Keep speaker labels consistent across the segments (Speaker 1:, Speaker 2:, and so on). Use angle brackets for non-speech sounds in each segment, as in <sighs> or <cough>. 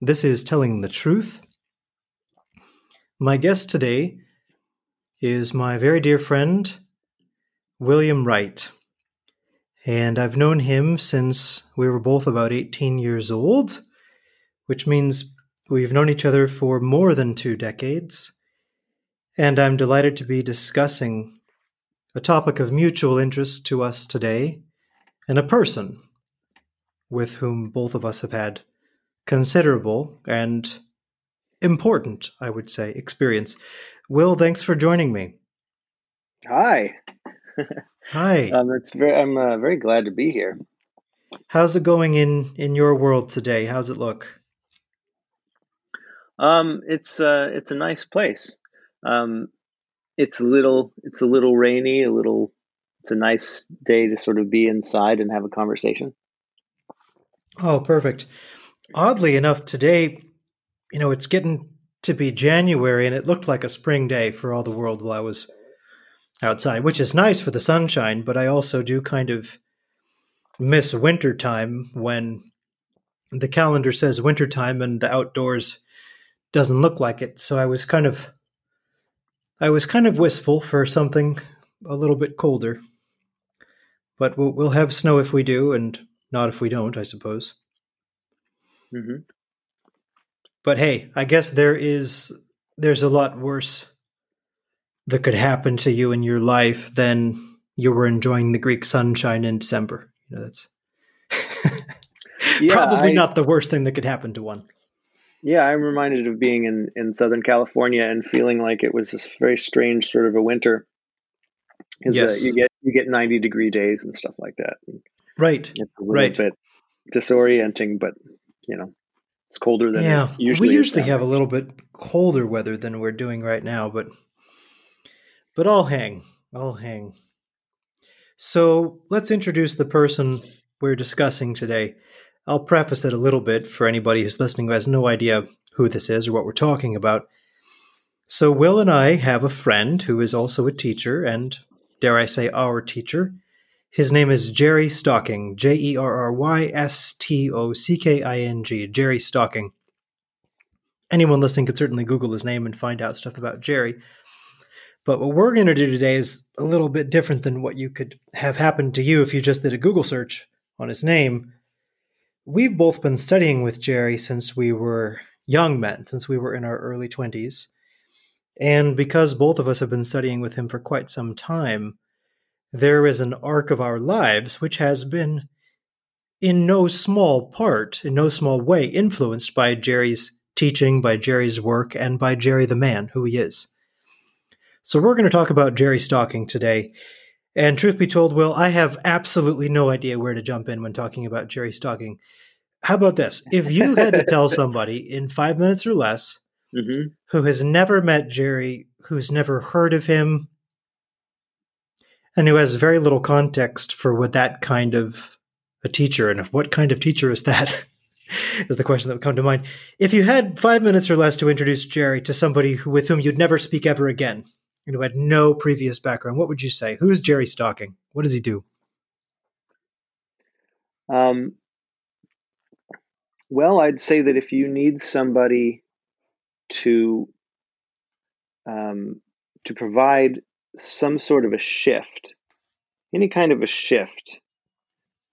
Speaker 1: This is Telling the Truth. My guest today is my very dear friend, William Wright. And I've known him since we were both about 18 years old, which means we've known each other for more than two decades. And I'm delighted to be discussing a topic of mutual interest to us today and a person with whom both of us have had considerable and important, I would say, experience. Will, thanks for joining me.
Speaker 2: Hi.
Speaker 1: Hi. <laughs>
Speaker 2: Um, it's very, I'm uh, very glad to be here.
Speaker 1: How's it going in in your world today? How's it look?
Speaker 2: Um, it's uh, it's a nice place. Um, it's a little it's a little rainy. A little. It's a nice day to sort of be inside and have a conversation.
Speaker 1: Oh, perfect. Oddly enough, today, you know, it's getting to be January, and it looked like a spring day for all the world while I was outside, which is nice for the sunshine, but I also do kind of miss winter time when the calendar says wintertime and the outdoors doesn't look like it. So I was kind of I was kind of wistful for something a little bit colder. But we'll, we'll have snow if we do, and not if we don't, I suppose.
Speaker 2: Mm-hmm.
Speaker 1: But hey, I guess there is there's a lot worse that could happen to you in your life than you were enjoying the Greek sunshine in December. You know, that's <laughs>
Speaker 2: Yeah,
Speaker 1: probably
Speaker 2: I-
Speaker 1: not the worst thing that could happen to one.
Speaker 2: Yeah, I'm reminded of being in in Southern California and feeling like it was this very strange sort of a winter. uh,
Speaker 1: Yes.
Speaker 2: you get you get 90 degree days and stuff like that. And
Speaker 1: Right.
Speaker 2: it's a little
Speaker 1: Right.
Speaker 2: bit disorienting, but you know, it's colder than
Speaker 1: Yeah.
Speaker 2: usually.
Speaker 1: we usually have a little bit colder weather than we're doing right now, but but I'll hang. I'll hang. So let's introduce the person we're discussing today. I'll preface it a little bit for anybody who's listening who has no idea who this is or what we're talking about. So, Will and I have a friend who is also a teacher, and dare I say, our teacher. His name is Jerry Stocking, J E R R Y S T O C K I N G, Jerry Stocking. Anyone listening could certainly Google his name and find out stuff about Jerry. But what we're going to do today is a little bit different than what you could have happened to you if you just did a Google search on his name. We've both been studying with Jerry since we were young men, since we were in our early 20s. And because both of us have been studying with him for quite some time, there is an arc of our lives which has been, in no small part, in no small way, influenced by Jerry's teaching, by Jerry's work, and by Jerry the man, who he is. So we're going to talk about Jerry Stocking today. And truth be told, Will, I have absolutely no idea where to jump in when talking about Jerry Stocking. How about this? If you had to tell <laughs> somebody in five minutes or less
Speaker 2: Mhm.
Speaker 1: who has never met Jerry, who's never heard of him, and who has very little context for what that kind of a teacher and what kind of teacher is that <laughs> is the question that would come to mind. If you had five minutes or less to introduce Jerry to somebody who, with whom you'd never speak ever again and who had no previous background, what would you say? Who's Jerry Stocking? What does he do?
Speaker 2: Um, well, I'd say that if you need somebody to um, to provide some sort of a shift, any kind of a shift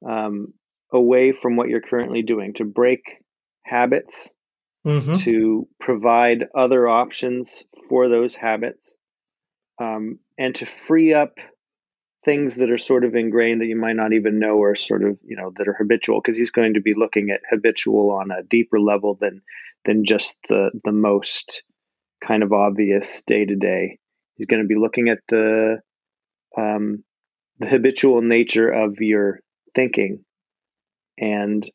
Speaker 2: um, away from what you're currently doing, to break habits,
Speaker 1: Mm-hmm.
Speaker 2: to provide other options for those habits, um, and to free up things that are sort of ingrained that you might not even know are sort of you know that are habitual because he's going to be looking at habitual on a deeper level than than just the the most kind of obvious day to day he's going to be looking at the um, the habitual nature of your thinking and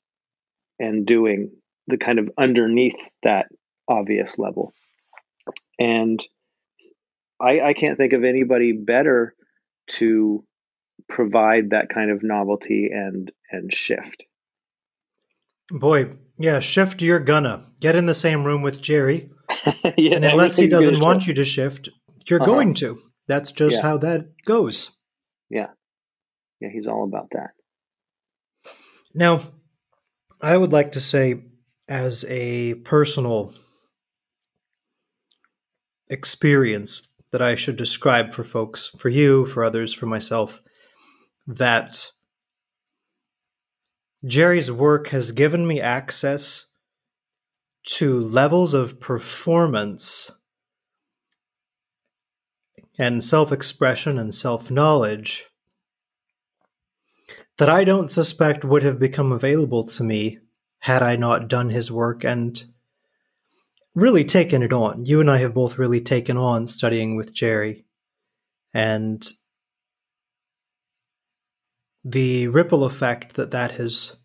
Speaker 2: and doing the kind of underneath that obvious level and I, I can't think of anybody better to provide that kind of novelty and and shift.
Speaker 1: Boy, yeah, shift you're gonna get in the same room with Jerry, <laughs>
Speaker 2: yeah,
Speaker 1: and unless he doesn't want
Speaker 2: shift.
Speaker 1: you to shift, you're
Speaker 2: Uh-huh.
Speaker 1: going to. That's just
Speaker 2: Yeah.
Speaker 1: how that goes.
Speaker 2: Yeah, yeah, he's all about that.
Speaker 1: Now, I would like to say, as a personal experience that I should describe for folks, for you, for others, for myself, that Jerry's work has given me access to levels of performance and self expression and self knowledge that I don't suspect would have become available to me had I not done his work and really taken it on. You and I have both really taken on studying with Jerry. And the ripple effect that that has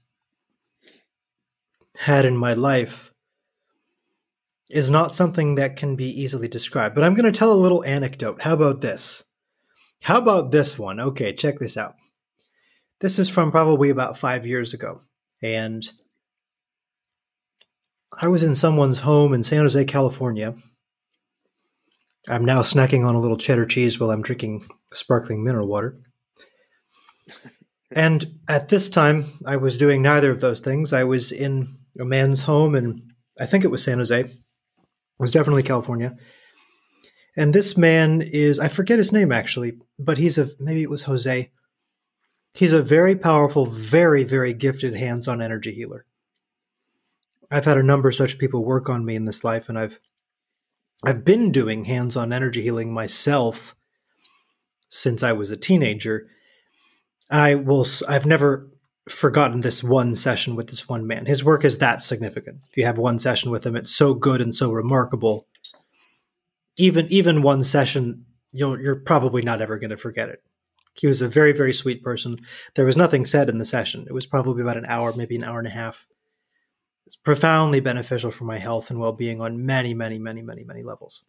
Speaker 1: had in my life is not something that can be easily described. But I'm going to tell a little anecdote. How about this? How about this one? Okay, check this out. This is from probably about five years ago. And I was in someone's home in San Jose, California. I'm now snacking on a little cheddar cheese while I'm drinking sparkling mineral water. <laughs> And at this time, I was doing neither of those things. I was in a man's home, and I think it was San Jose. Was definitely California. And this man is, I forget his name actually, but he's a, maybe it was Jose. He's a very powerful, very, very gifted hands on energy healer. I've had a number of such people work on me in this life, and I've I've been doing hands on energy healing myself since I was a teenager. I will. I've never forgotten this one session with this one man. His work is that significant. If you have one session with him, it's so good and so remarkable. Even even one session, you'll you're probably not ever going to forget it. He was a very very sweet person. There was nothing said in the session. It was probably about an hour, maybe an hour and a half. It's profoundly beneficial for my health and well being on many many many many many levels.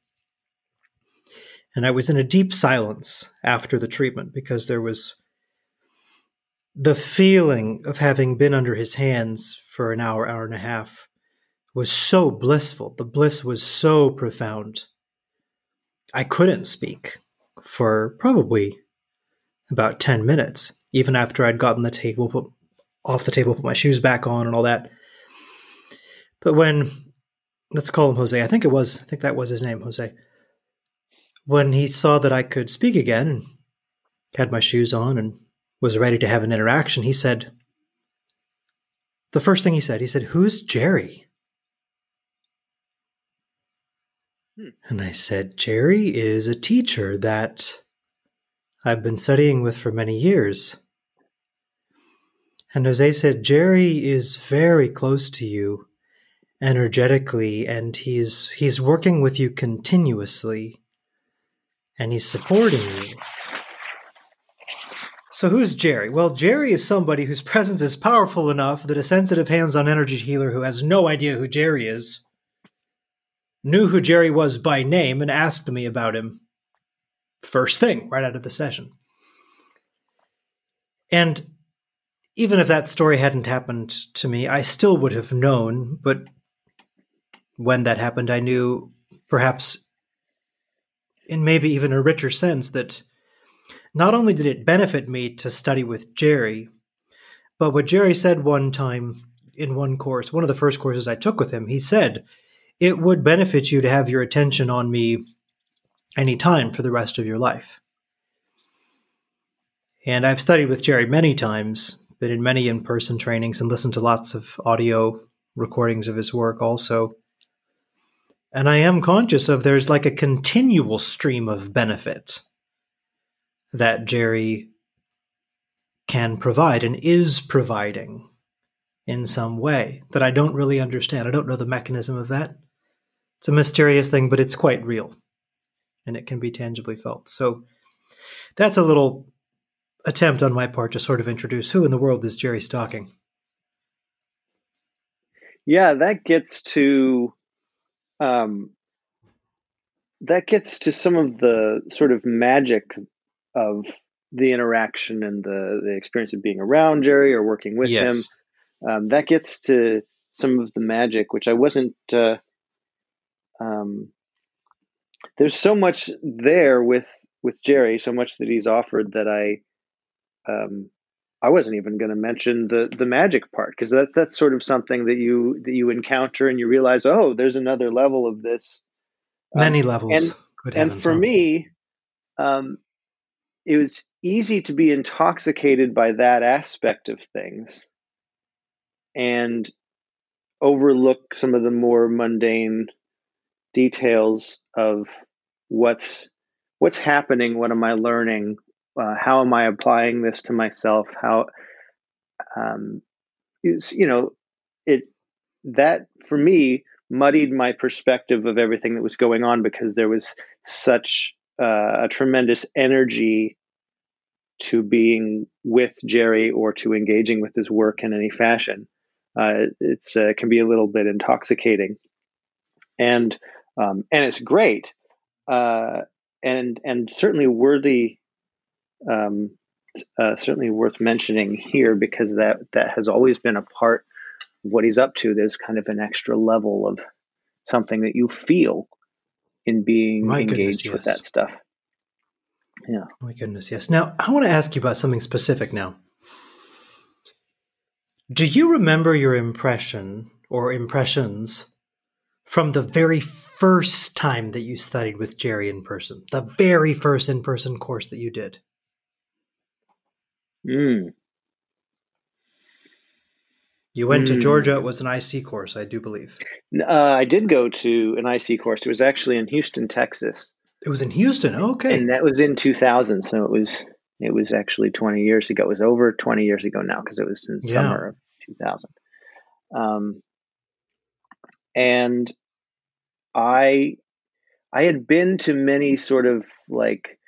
Speaker 1: And I was in a deep silence after the treatment because there was the feeling of having been under his hands for an hour, hour and a half was so blissful. The bliss was so profound. I couldn't speak for probably about 10 minutes, even after I'd gotten the table put off the table, put my shoes back on and all that. But when let's call him Jose, I think it was, I think that was his name, Jose. When he saw that I could speak again had my shoes on and was ready to have an interaction, he said, the first thing he said, he said, Who's Jerry?
Speaker 2: Hmm.
Speaker 1: And I said, Jerry is a teacher that I've been studying with for many years. And Jose said, Jerry is very close to you energetically, and he's he's working with you continuously, and he's supporting you. So who's Jerry? Well, Jerry is somebody whose presence is powerful enough that a sensitive hands-on energy healer who has no idea who Jerry is knew who Jerry was by name and asked me about him first thing right out of the session. And even if that story hadn't happened to me, I still would have known, but when that happened, I knew perhaps in maybe even a richer sense that not only did it benefit me to study with Jerry, but what Jerry said one time in one course, one of the first courses I took with him, he said, it would benefit you to have your attention on me anytime for the rest of your life. And I've studied with Jerry many times, been in many in person trainings, and listened to lots of audio recordings of his work also. And I am conscious of there's like a continual stream of benefit that Jerry can provide and is providing in some way that I don't really understand. I don't know the mechanism of that. It's a mysterious thing, but it's quite real and it can be tangibly felt. So that's a little attempt on my part to sort of introduce who in the world is Jerry Stocking.
Speaker 2: Yeah, that gets to um, that gets to some of the sort of magic of the interaction and the, the experience of being around Jerry or working with
Speaker 1: Yes.
Speaker 2: him. Um, that gets to some of the magic, which I wasn't. Uh, um, there's so much there with with Jerry, so much that he's offered that I, um, I wasn't even going to mention the the magic part because that that's sort of something that you that you encounter and you realize, oh, there's another level of this. Um,
Speaker 1: Many levels.
Speaker 2: and- and for me, um, it was easy to be intoxicated by that aspect of things and overlook some of the more mundane details of what's what's happening what am i learning uh, how am i applying this to myself how um, you know it that for me muddied my perspective of everything that was going on because there was such uh, a tremendous energy to being with Jerry or to engaging with his work in any fashion. Uh, it's uh, can be a little bit intoxicating, and um, and it's great, uh, and and certainly worthy, um, uh, certainly worth mentioning here because that that has always been a part of what he's up to. There's kind of an extra level of something that you feel in being
Speaker 1: My goodness,
Speaker 2: engaged with that stuff. Yeah.
Speaker 1: My goodness, yes. Now, I want to ask you about something specific now. Do you remember your impression or impressions from the very first time that you studied with Jerry in person? The very first in person course that you did?
Speaker 2: Mm.
Speaker 1: You went to
Speaker 2: Hmm.
Speaker 1: Georgia, it was an IC course, I do believe.
Speaker 2: Uh, I did go to an IC course. It was actually in Houston, Texas,
Speaker 1: It was in Houston. Okay.
Speaker 2: and that was in 2000. So it was it was actually 20 years ago. It was over 20 years ago now because it was in
Speaker 1: Yeah.
Speaker 2: summer of 2000. Um, and I I had been to many sort of like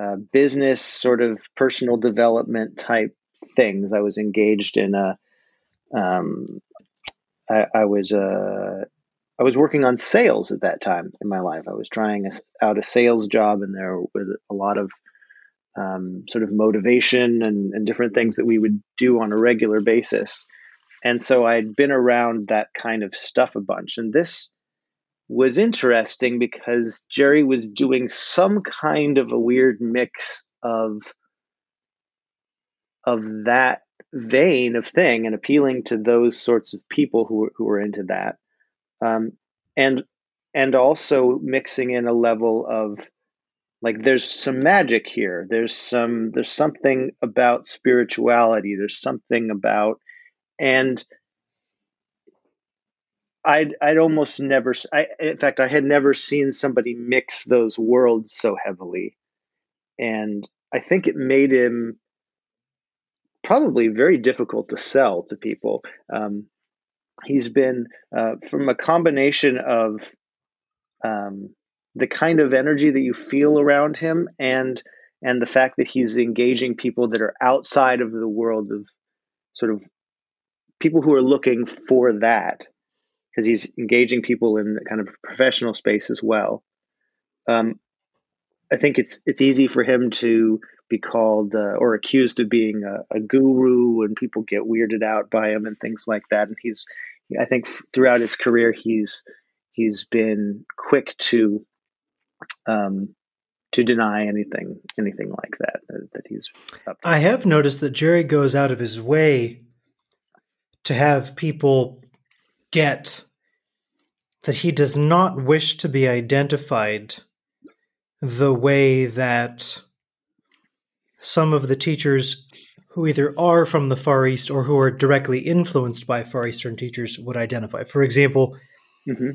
Speaker 2: uh, business, sort of personal development type things. I was engaged in a um, I, I was uh, I was working on sales at that time in my life. I was trying a, out a sales job, and there was a lot of um, sort of motivation and, and different things that we would do on a regular basis. And so I'd been around that kind of stuff a bunch. And this was interesting because Jerry was doing some kind of a weird mix of of that vein of thing and appealing to those sorts of people who who were into that. Um, and and also mixing in a level of like there's some magic here. There's some there's something about spirituality. There's something about and I'd I'd almost never I, in fact I had never seen somebody mix those worlds so heavily. And I think it made him probably very difficult to sell to people. Um, he's been uh, from a combination of um, the kind of energy that you feel around him and and the fact that he's engaging people that are outside of the world of sort of people who are looking for that because he's engaging people in kind of professional space as well. Um, I think it's it's easy for him to be called uh, or accused of being a, a guru, and people get weirded out by him and things like that. And he's, I think, throughout his career, he's he's been quick to um, to deny anything anything like that uh, that he's.
Speaker 1: I have noticed that Jerry goes out of his way to have people get that he does not wish to be identified the way that some of the teachers who either are from the Far East or who are directly influenced by Far Eastern teachers would identify. For example,
Speaker 2: hmm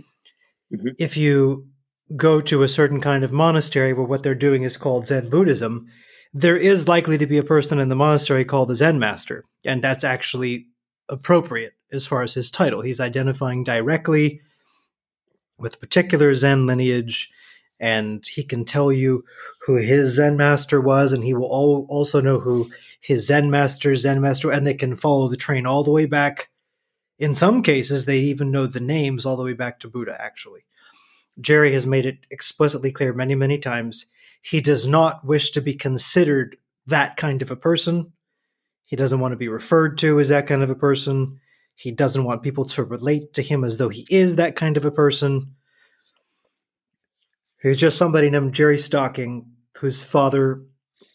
Speaker 1: if you go to a certain kind of monastery where what they're doing is called Zen Buddhism, there is likely to be a person in the monastery called the Zen master, and that's actually appropriate as far as his title. He's identifying directly with a particular Zen lineage, and he can tell you who his Zen master was, and he will al- also know who his Zen master, Zen master, and they can follow the train all the way back. In some cases, they even know the names all the way back to Buddha, actually. Jerry has made it explicitly clear many, many times he does not wish to be considered that kind of a person. He doesn't want to be referred to as that kind of a person. He doesn't want people to relate to him as though he is that kind of a person. He's just somebody named Jerry Stocking, whose father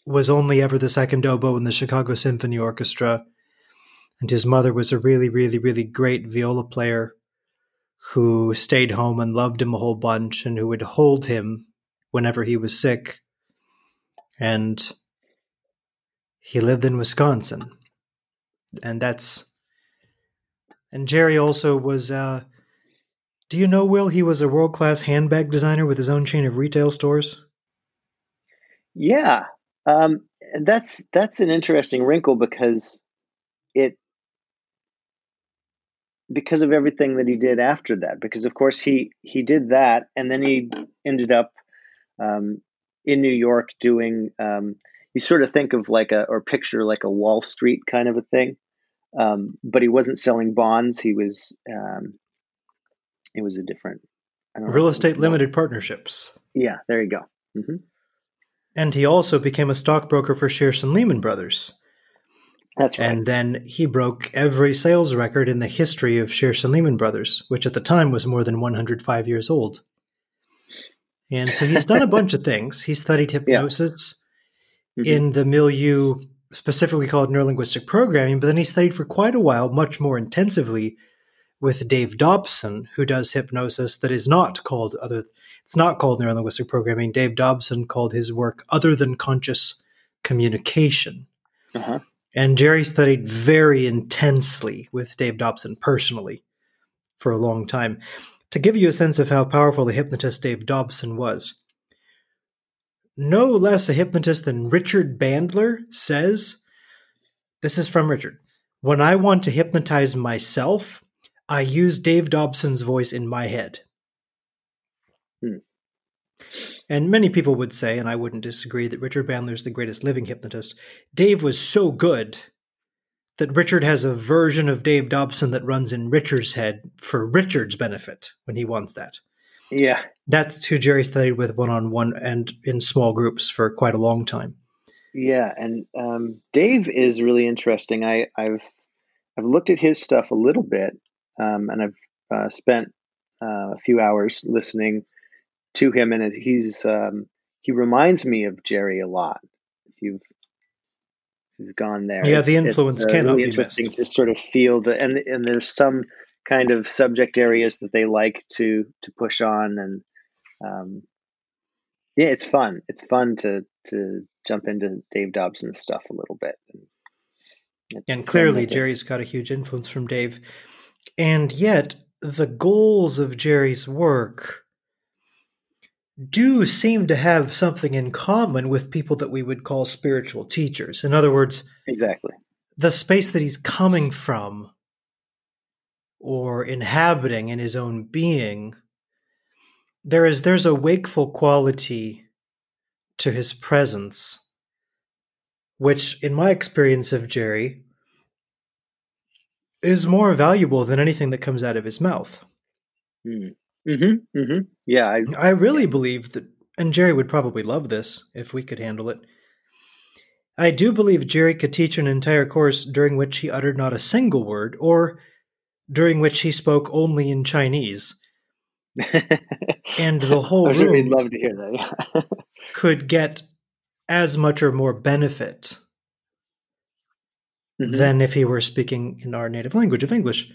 Speaker 1: was only ever the second oboe in the Chicago Symphony Orchestra, and his mother was a really, really, really great viola player who stayed home and loved him a whole bunch and who would hold him whenever he was sick. And he lived in Wisconsin. And that's. And Jerry also was. Uh, do you know, Will, he was a world class handbag designer with his own chain of retail stores?
Speaker 2: Yeah. Um, that's that's an interesting wrinkle because it because of everything that he did after that. Because of course he he did that, and then he ended up um, in New York doing. Um, you sort of think of like a or picture like a Wall Street kind of a thing, um, but he wasn't selling bonds. He was um, it was a different
Speaker 1: real estate limited partnerships.
Speaker 2: Yeah, there you go. Mm-hmm.
Speaker 1: And he also became a stockbroker for Shearson Lehman Brothers.
Speaker 2: That's right.
Speaker 1: And then he broke every sales record in the history of Shearson Lehman Brothers, which at the time was more than 105 years old. And so he's done a bunch of things. He studied <laughs> hypnosis yeah. mm-hmm. in the milieu specifically called neurolinguistic programming, but then he studied for quite a while, much more intensively, with Dave Dobson, who does hypnosis that is not called other. It's not called neurolinguistic programming. Dave Dobson called his work other than conscious communication. Uh-huh. And Jerry studied very intensely with Dave Dobson personally for a long time. To give you a sense of how powerful the hypnotist Dave Dobson was, no less a hypnotist than Richard Bandler says, This is from Richard. When I want to hypnotize myself, I use Dave Dobson's voice in my head. Hmm. And many people would say, and I wouldn't disagree, that Richard Bandler is the greatest living hypnotist. Dave was so good that Richard has a version of Dave Dobson that runs in Richard's head for Richard's benefit when he wants that.
Speaker 2: Yeah.
Speaker 1: That's who Jerry studied with one on one and in small groups for quite a long time.
Speaker 2: Yeah, and um, Dave is really interesting. I, have I've looked at his stuff a little bit, um, and I've uh, spent uh, a few hours listening to him, and he's um, he reminds me of Jerry a lot. If you've if you've gone there,
Speaker 1: yeah, it's, the influence it's, uh, cannot really be
Speaker 2: interesting
Speaker 1: missed.
Speaker 2: to sort of feel the and and there's some kind of subject areas that they like to to push on, and um, yeah, it's fun. It's fun to to jump into Dave Dobson's stuff a little bit.
Speaker 1: And, and clearly, Jerry's got a huge influence from Dave, and yet the goals of Jerry's work do seem to have something in common with people that we would call spiritual teachers. In other words,
Speaker 2: exactly
Speaker 1: the space that he's coming from or inhabiting in his own being there is there's a wakeful quality to his presence which in my experience of Jerry is more valuable than anything that comes out of his mouth.
Speaker 2: Mm. Mm-hmm. Mm-hmm. Yeah,
Speaker 1: I, I really yeah. believe that, and Jerry would probably love this if we could handle it. I do believe Jerry could teach an entire course during which he uttered not a single word, or during which he spoke only in Chinese. <laughs> and the whole room
Speaker 2: we'd love to hear that. <laughs>
Speaker 1: Could get as much or more benefit mm-hmm. than if he were speaking in our native language of English.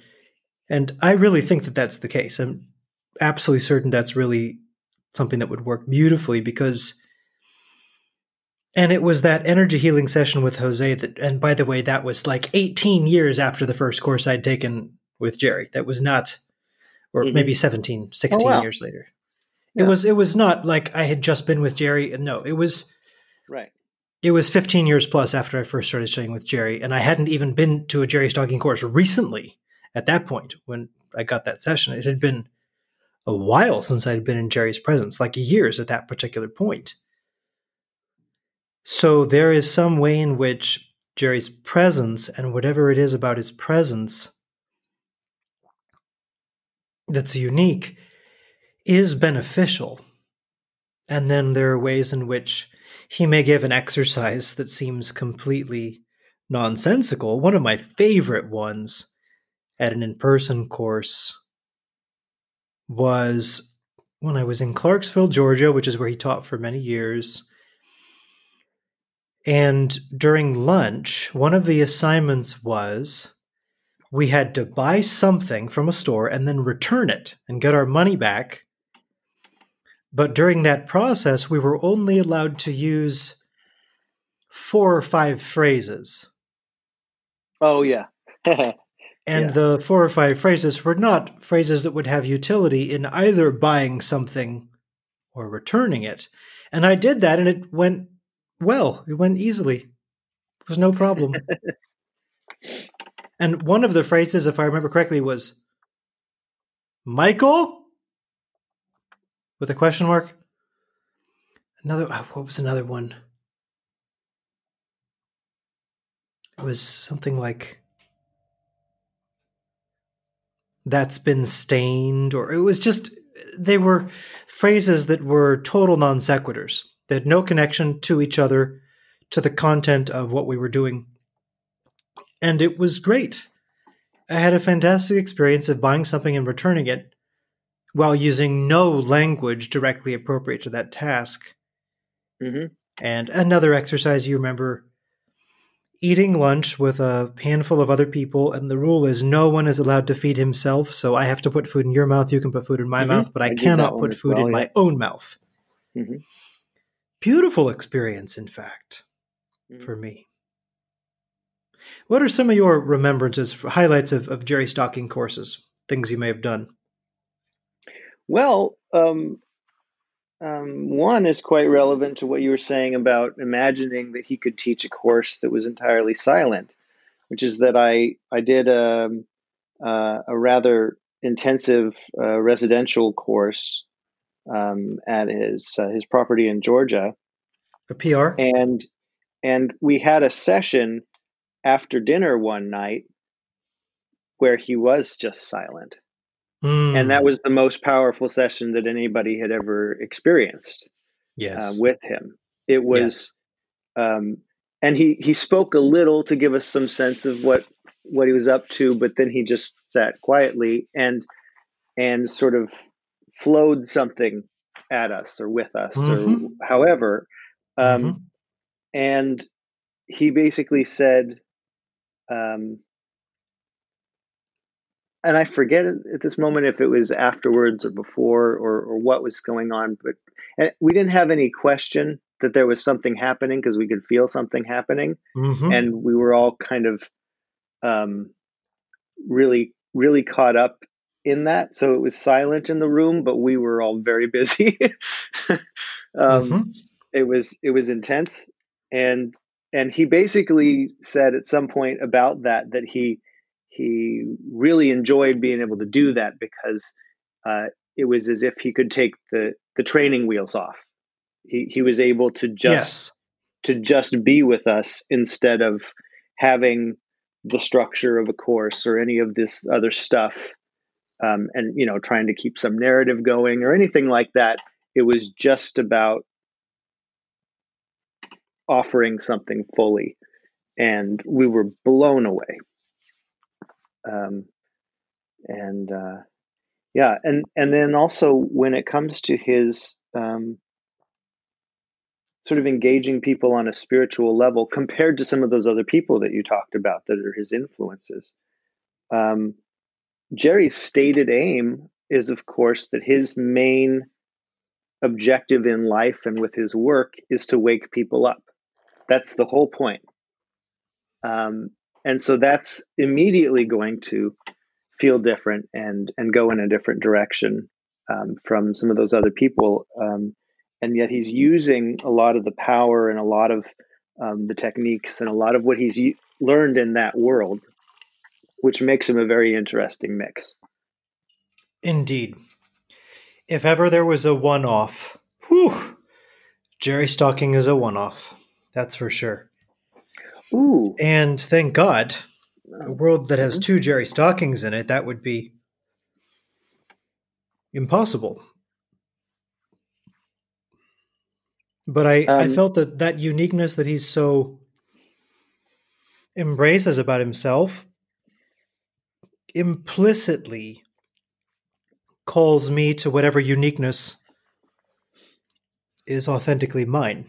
Speaker 1: And I really think that that's the case. I'm absolutely certain that's really something that would work beautifully because and it was that energy healing session with Jose that and by the way that was like 18 years after the first course I'd taken with Jerry that was not or mm-hmm. maybe 17 16 oh, wow. years later yeah. it was it was not like I had just been with Jerry no it was
Speaker 2: right
Speaker 1: it was 15 years plus after I first started studying with Jerry and I hadn't even been to a Jerry Stocking course recently at that point when I got that session it had been a while since I'd been in Jerry's presence, like years at that particular point. So there is some way in which Jerry's presence and whatever it is about his presence that's unique is beneficial. And then there are ways in which he may give an exercise that seems completely nonsensical. One of my favorite ones at an in person course was when I was in Clarkesville, Georgia, which is where he taught for many years. And during lunch, one of the assignments was we had to buy something from a store and then return it and get our money back. But during that process, we were only allowed to use four or five phrases.
Speaker 2: Oh, yeah. <laughs>
Speaker 1: and yeah. the four or five phrases were not phrases that would have utility in either buying something or returning it. And I did that and it went well, it went easily. It was no problem. <laughs> and one of the phrases, if I remember correctly, was Michael with a question mark. Another, uh, what was another one? It was something like that's been stained, or it was just, they were phrases that were total non sequiturs. They had no connection to each other, to the content of what we were doing. And it was great. I had a fantastic experience of buying something and returning it while using no language directly appropriate to that task.
Speaker 2: Mm-hmm.
Speaker 1: And another exercise you remember eating lunch with a handful of other people, and the rule is no one is allowed to feed himself. So I have to put food in your mouth, you can put food in my mm-hmm. mouth, but I, I cannot put food well, in yeah. my own mouth.
Speaker 2: Mm-hmm
Speaker 1: beautiful experience, in fact, mm-hmm. for me. What are some of your remembrances, highlights of, of Jerry Stocking courses, things you may have done?
Speaker 2: Well, um, um, one is quite relevant to what you were saying about imagining that he could teach a course that was entirely silent, which is that I I did a um, uh, a rather intensive uh, residential course um, at his uh, his property in Georgia.
Speaker 1: A PR.
Speaker 2: And and we had a session after dinner one night where he was just silent.
Speaker 1: Mm.
Speaker 2: And that was the most powerful session that anybody had ever experienced.
Speaker 1: Yes.
Speaker 2: Uh, with him. It was yes. um, and he he spoke a little to give us some sense of what what he was up to, but then he just sat quietly and and sort of flowed something at us or with us mm-hmm. or however um, mm-hmm. and he basically said um, and i forget at this moment if it was afterwards or before or, or what was going on but eh, we didn't have any question that there was something happening because we could feel something happening
Speaker 1: mm-hmm.
Speaker 2: and we were all kind of um, really really caught up in that. So it was silent in the room, but we were all very <laughs> busy. um, mm-hmm. It was it was intense, and and he basically said at some point about that that he he really enjoyed being able to do that because uh, it was as if he could take the the training wheels off. He he was able to just yes. to just be with us instead of having the structure of a course or any of this other stuff um, and you know trying to keep some narrative going or anything like that it was just about offering something fully and we were blown away um, and uh, yeah and and then also when it comes to his um, sort of engaging people on a spiritual level compared to some of those other people that you talked about that are his influences um, Jerry's stated aim is, of course, that his main objective in life and with his work is to wake people up. That's the whole point. Um, and so that's immediately going to feel different and and go in a different direction um, from some of those other people. Um, and yet he's using a lot of the power and a lot of um, the techniques and a lot of what he's learned in that world which makes him a very interesting mix.
Speaker 1: Indeed. If ever there was a one off, whew, Jerry Stocking is a one off. That's for sure.
Speaker 2: Ooh.
Speaker 1: And thank God, a oh. world that has mm-hmm. two Jerry Stockings in it, that would be impossible. But I,
Speaker 2: um, I
Speaker 1: felt that that uniqueness that he's so embraces about himself implicitly calls me to whatever uniqueness is authentically mine.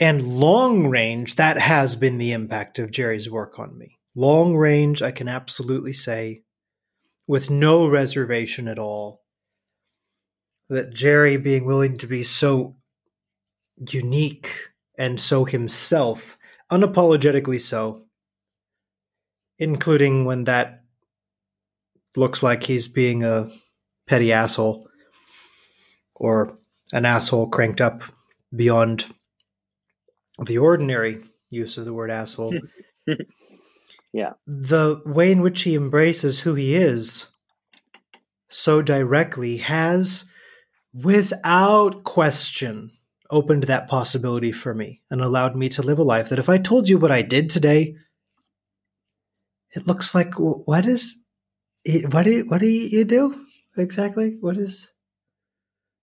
Speaker 1: And long range, that has been the impact of Jerry's work on me. Long range, I can absolutely say, with no reservation at all, that Jerry being willing to be so unique and so himself, unapologetically so, including when that looks like he's being a petty asshole or an asshole cranked up beyond the ordinary use of the word asshole. <laughs>
Speaker 2: Yeah.
Speaker 1: The way in which he embraces who he is so directly has, without question, opened that possibility for me and allowed me to live a life that if I told you what I did today, it looks like what is it, what do what do you do exactly? What is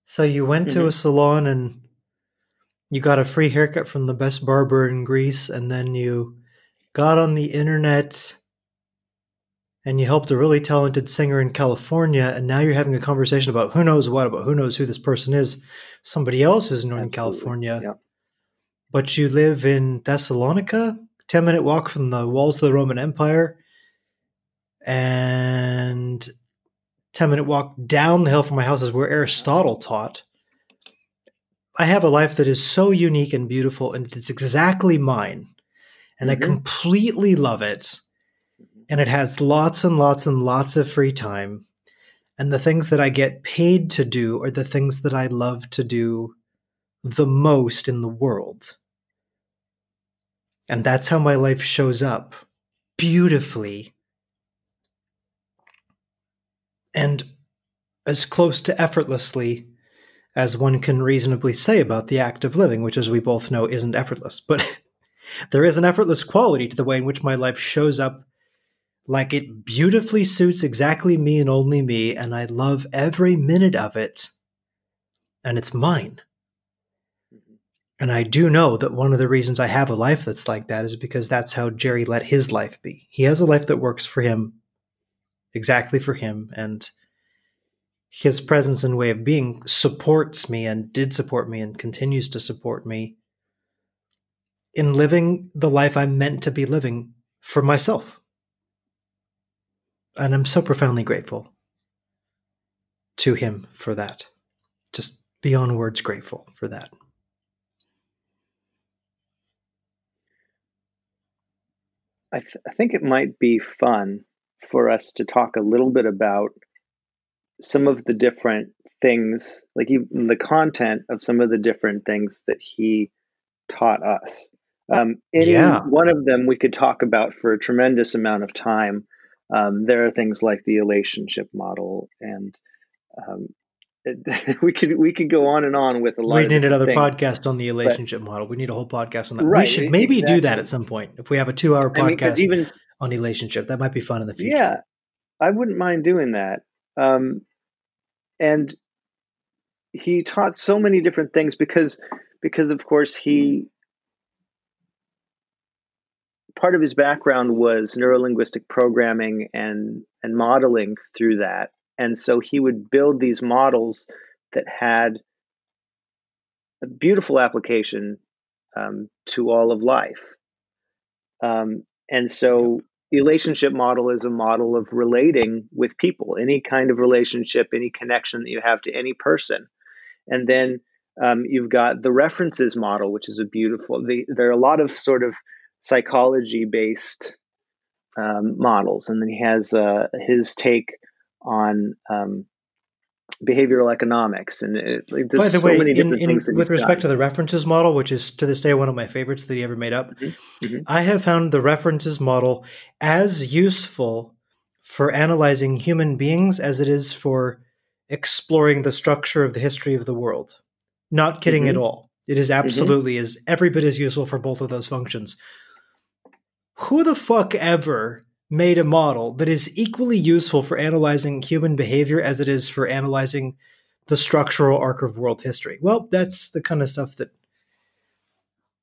Speaker 1: so you went to
Speaker 2: Mhm.
Speaker 1: a salon and you got a free haircut from the best barber in Greece, and then you got on the internet and you helped a really talented singer in California, and now you're having a conversation about who knows what, about who knows who this person is, somebody else who's in Northern
Speaker 2: Absolutely.
Speaker 1: California,
Speaker 2: Yeah.
Speaker 1: but you live in Thessalonica, 10 minute walk from the walls of the Roman Empire, and 10 minute walk down the hill from my house is where Aristotle taught. I have a life that is so unique and beautiful, and it's exactly mine. And I
Speaker 2: Mhm.
Speaker 1: completely love it. And it has lots and lots and lots of free time. And the things that I get paid to do are the things that I love to do the most in the world. And that's how my life shows up beautifully and as close to effortlessly as one can reasonably say about the act of living, which, as we both know, isn't effortless. But <laughs> there is an effortless quality to the way in which my life shows up like it beautifully suits exactly me and only me, and I love every minute of it, and it's mine. Mm-hmm. And I do know that one of the reasons I have a life that's like that is because that's how Jerry let his life be. He has a life that works for him, exactly for him, and his presence and way of being supports me and did support me and continues to support me in living the life I'm meant to be living for myself. And I'm so profoundly grateful to him for that. Just beyond words grateful for that.
Speaker 2: I, th- I think it might be fun for us to talk a little bit about some of the different things, like even the content of some of the different things that he taught us. Um, any
Speaker 1: Yeah.
Speaker 2: one of them we could talk about for a tremendous amount of time. Um, there are things like the relationship model, and um, it, <laughs> we could we could go on and on with a lot.
Speaker 1: We need another
Speaker 2: things.
Speaker 1: podcast on the relationship model. We need a whole podcast on that. We should maybe do that at some point. If we have a two hour
Speaker 2: I mean,
Speaker 1: podcast
Speaker 2: even
Speaker 1: on relationship, that might be fun in the future.
Speaker 2: Yeah, I wouldn't mind doing that. Um, and he taught so many different things because, because of course he part of his background was neurolinguistic programming and and modeling through that, and so he would build these models that had a beautiful application um, to all of life. Um, and so relationship model is a model of relating with people, any kind of relationship, any connection that you have to any person. And then um, you've got the references model, which is a beautiful. The, there are a lot of sort of psychology based um, models, and then he has uh, his take on um, behavioral economics, and it, like, there's
Speaker 1: By the
Speaker 2: so
Speaker 1: way,
Speaker 2: many different
Speaker 1: in,
Speaker 2: things that
Speaker 1: with respect to the references model, which is to this day one of my favorites that he ever made up,
Speaker 2: Mhm, mhm.
Speaker 1: I have found the references model as useful for analyzing human beings as it is for exploring the structure of the history of the world. Not kidding
Speaker 2: Mhm.
Speaker 1: at all. It is absolutely is every bit as useful for both of those functions. Who the fuck ever made a model that is equally useful for analyzing human behavior as it is for analyzing the structural arc of world history. Well, that's the kind of stuff that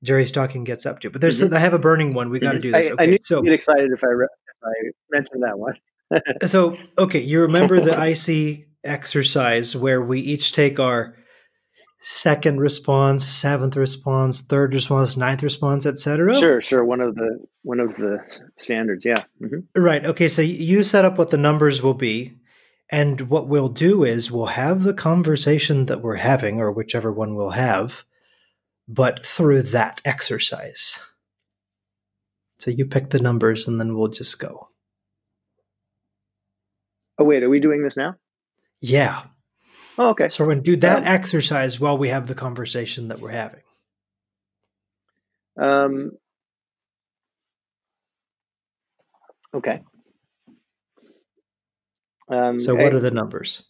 Speaker 1: Jerry Stocking gets up to. But there's mm-hmm. I have a burning one. We got to do this.
Speaker 2: Okay, I, I knew so you'd get excited if I re- if I mentioned that one. <laughs>
Speaker 1: so okay, you remember the <laughs> IC exercise where we each take our second response, seventh response, third response, ninth response, etc.
Speaker 2: Sure, sure. One of the one of the standards. Yeah.
Speaker 1: Mm-hmm. Right. Okay. So you set up what the numbers will be, and what we'll do is we'll have the conversation that we're having, or whichever one we'll have, but through that exercise. So you pick the numbers, and then we'll just go.
Speaker 2: Oh wait, are we doing this now?
Speaker 1: Yeah.
Speaker 2: Oh, okay.
Speaker 1: So we're going to do that um, exercise while we have the conversation that we're having.
Speaker 2: Um, okay.
Speaker 1: Um, so what are the numbers?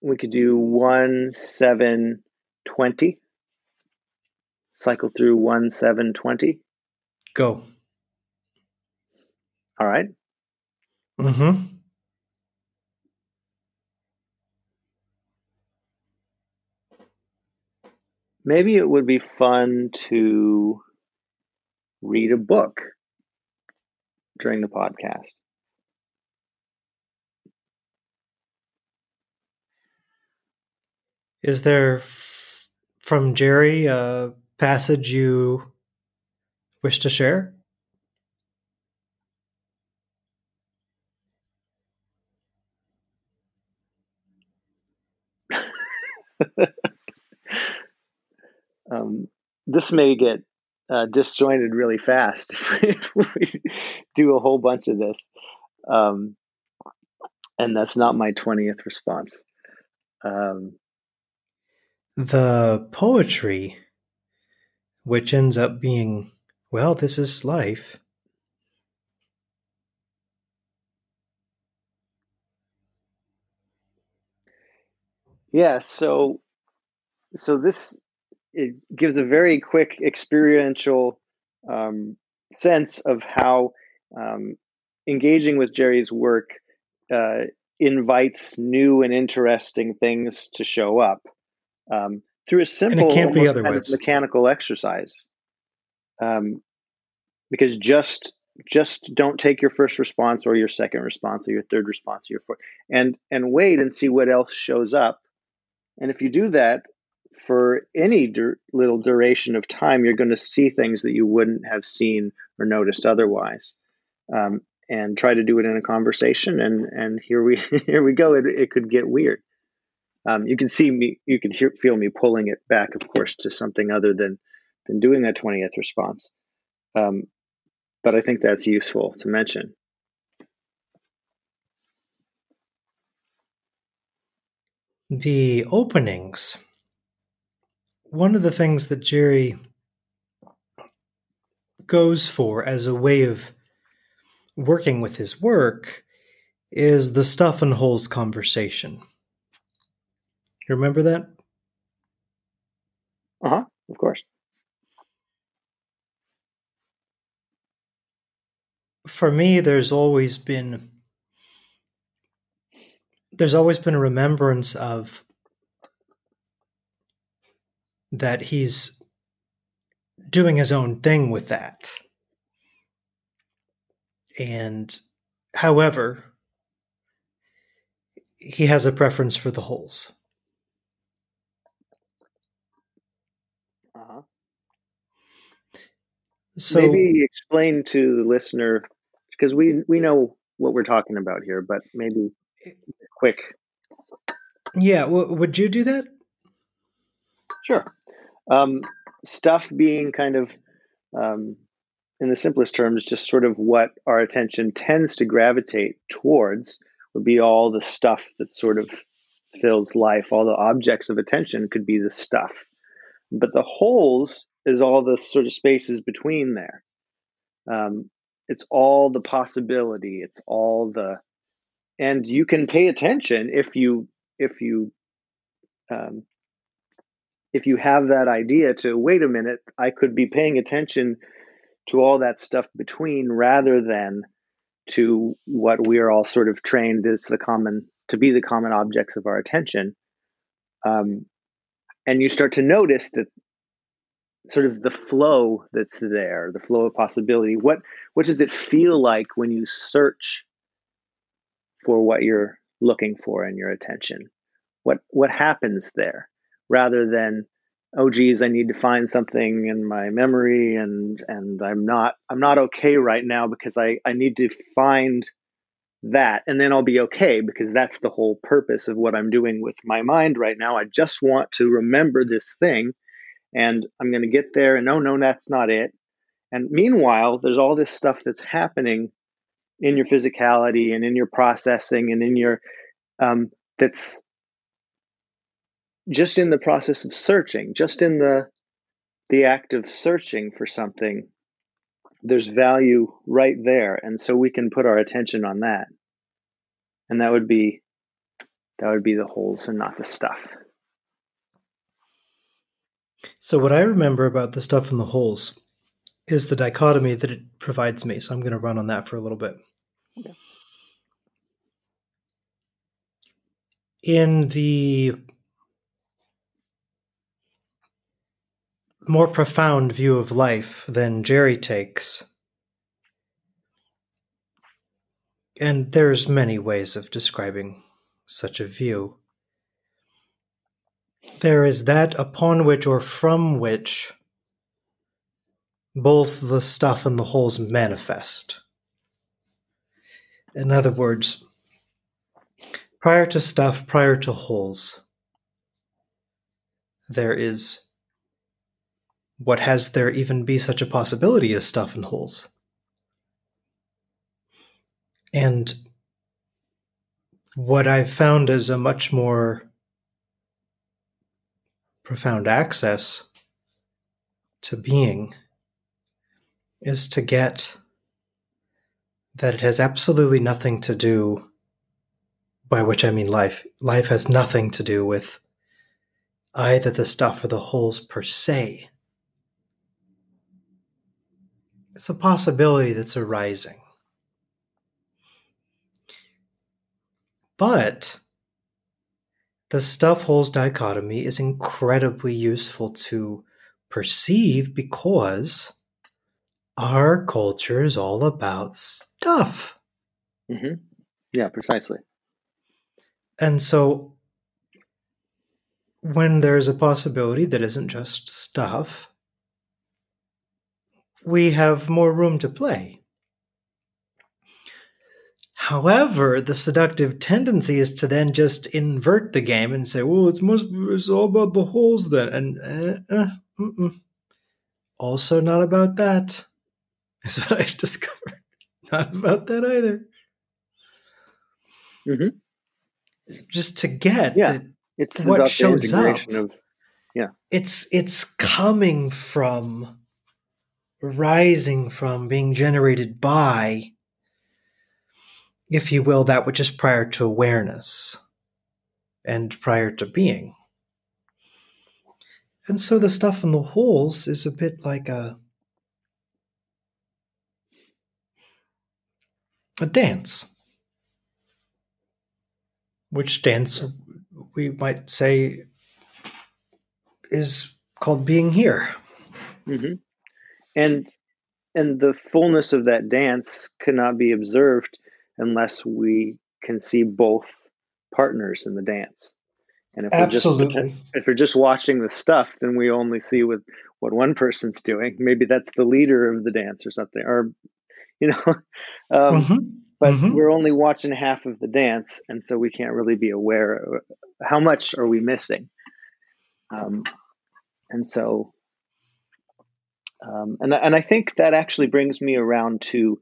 Speaker 2: We could do one, seven, twenty. Cycle through one, seven, twenty.
Speaker 1: Go.
Speaker 2: All right.
Speaker 1: Mm-hmm.
Speaker 2: Maybe it would be fun to read a book during the podcast.
Speaker 1: Is there from Jerry a passage you wish to share? <laughs>
Speaker 2: um, this may get uh, disjointed really fast <laughs> if we do a whole bunch of this. Um, and that's not my 20th response. Um,
Speaker 1: the poetry, which ends up being, well, this is life.
Speaker 2: Yeah, so so this it gives a very quick experiential um, sense of how um, engaging with Jerry's work uh, invites new and interesting things to show up um, through a simple, kind of mechanical exercise. Um, because just just don't take your first response or your second response or your third response or your fourth, and and wait and see what else shows up. And if you do that, for any dur- little duration of time, you're going to see things that you wouldn't have seen or noticed otherwise. Um, and try to do it in a conversation, and and here we <laughs> here we go. It, it could get weird. Um, you can see me, you can hear, feel me pulling it back, of course, to something other than than doing a twentieth response. Um, but I think that's useful to mention.
Speaker 1: The openings one of the things that Jerry goes for as a way of working with his work is the stuff and holes conversation. You remember that?
Speaker 2: Uh huh, of course.
Speaker 1: For me, there's always been there's always been a remembrance of that he's doing his own thing with that. And however, he has a preference for the holes.
Speaker 2: Uh-huh. So maybe explain to the listener because we we know what we're talking about here, but maybe quick.
Speaker 1: Yeah, well, would you do that?
Speaker 2: Sure. Um, stuff being kind of, um, in the simplest terms, just sort of what our attention tends to gravitate towards would be all the stuff that sort of fills life. All the objects of attention could be the stuff. But the holes is all the sort of spaces between there. Um, it's all the possibility. It's all the, and you can pay attention if you if you um, if you have that idea to wait a minute, I could be paying attention to all that stuff between rather than to what we are all sort of trained as the common to be the common objects of our attention, um, and you start to notice that sort of the flow that's there, the flow of possibility. What what does it feel like when you search for what you're looking for in your attention? What what happens there, rather than oh geez, I need to find something in my memory and and I'm not I'm not okay right now because I I need to find that and then I'll be okay because that's the whole purpose of what I'm doing with my mind right now. I just want to remember this thing and I'm going to get there and no no that's not it. And meanwhile, there's all this stuff that's happening in your physicality and in your processing and in your um, that's just in the process of searching, just in the the act of searching for something, there's value right there, and so we can put our attention on that, and that would be that would be the holes and not the stuff.
Speaker 1: So what I remember about the stuff in the holes is the dichotomy that it provides me. So I'm going to run on that for a little bit. Okay. In the more profound view of life than Jerry takes. And there's many ways of describing such a view. There is that upon which or from which both the stuff and the holes manifest. In other words, prior to stuff, prior to holes, there is what has there even be such a possibility as stuff and holes? And what I've found is a much more profound access to being is to get that it has absolutely nothing to do, by which I mean life. Life has nothing to do with either the stuff or the holes per se. It's a possibility that's arising. But the stuff holes dichotomy is incredibly useful to perceive because our culture is all about stuff.
Speaker 2: Mm-hmm. Yeah, precisely.
Speaker 1: And so when there's a possibility that isn't just stuff, we have more room to play. However, the seductive tendency is to then just invert the game and say, "Well, it's most it's all about the holes then," and uh, uh, also not about that. <laughs> Is what I've discovered. <laughs> Not about that either.
Speaker 2: Mm-hmm.
Speaker 1: Just to get
Speaker 2: yeah, it's what shows up. Of, yeah,
Speaker 1: it's it's coming from rising from, being generated by, if you will, that which is prior to awareness and prior to being. And so the stuff in the holes is a bit like a a dance. Which dance we might say is called being here.
Speaker 2: Mm-hmm and and the fullness of that dance cannot be observed unless we can see both partners in the dance. And if Absolutely. we're just if we're just watching the stuff, then we only see with what one person's doing. Maybe that's the leader of the dance or something, or you know. <laughs> Um, mm-hmm. But mm-hmm. we're only watching half of the dance, and so we can't really be aware how much are we missing. Um, and so um, and and I think that actually brings me around to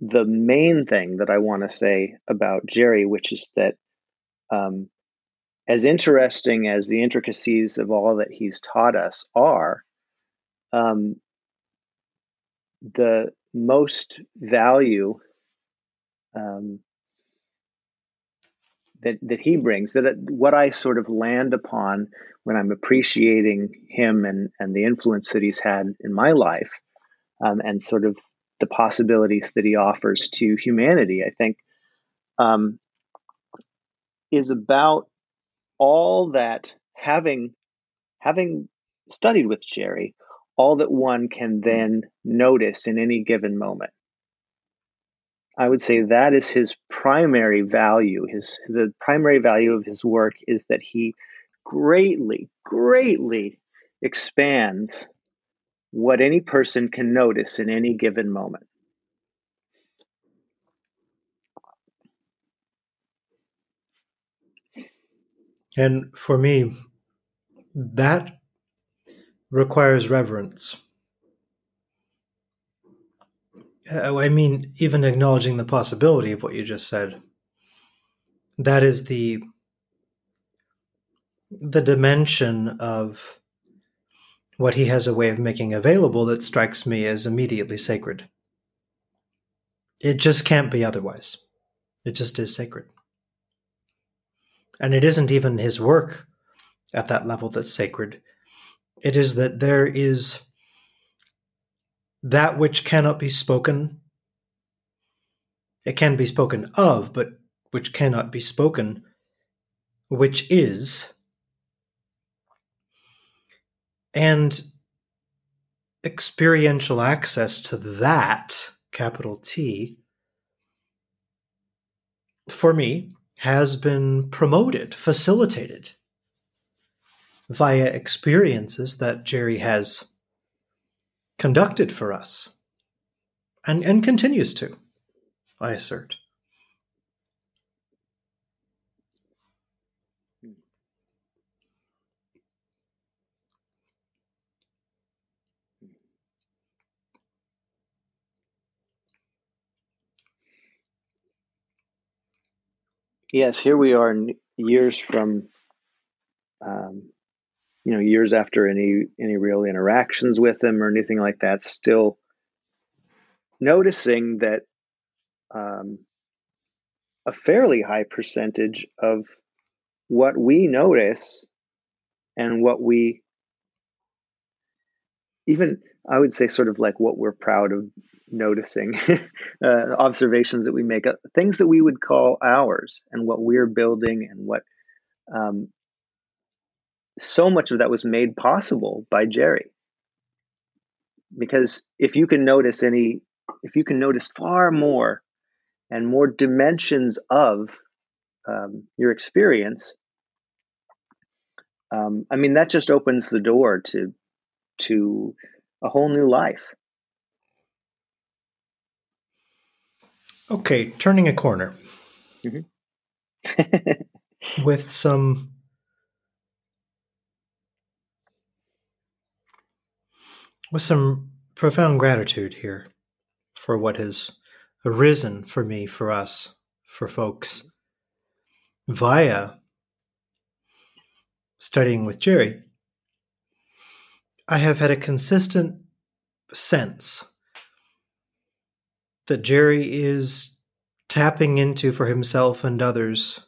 Speaker 2: the main thing that I want to say about Jerry, which is that um, as interesting as the intricacies of all that he's taught us are, um, the most value um, that that he brings that what I sort of land upon when I'm appreciating him and and the influence that he's had in my life um, and sort of the possibilities that he offers to humanity I think um, is about all that having having studied with Jerry, all that one can then notice in any given moment. I would say that is his primary value. His the primary value of his work is that he greatly, greatly expands what any person can notice in any given moment.
Speaker 1: And for me, that requires reverence. Uh, I mean, even acknowledging the possibility of what you just said. That is the the dimension of what he has a way of making available that strikes me as immediately sacred. It just can't be otherwise. It just is sacred. And it isn't even his work at that level that's sacred. It is that there is that which cannot be spoken. It can be spoken of, but which cannot be spoken, which is. And experiential access to that, capital T, for me, has been promoted, facilitated via experiences that Jerry has conducted for us and, and continues to, I assert.
Speaker 2: Yes, here we are years from, um, you know, years after any any real interactions with him or anything like that. Still noticing that um, a fairly high percentage of what we notice and what we even I would say sort of like what we're proud of noticing, <laughs> uh, observations that we make, uh, things that we would call ours, and what we're building, and what um, so much of that was made possible by Jerry. Because if you can notice any, if you can notice far more and more dimensions of um, your experience, um, I mean that just opens the door to to a whole new life.
Speaker 1: Okay, turning a corner mm-hmm. <laughs> with some with some profound gratitude here for what has arisen for me, for us, for folks via studying with Jerry. I have had a consistent sense that Jerry is tapping into for himself and others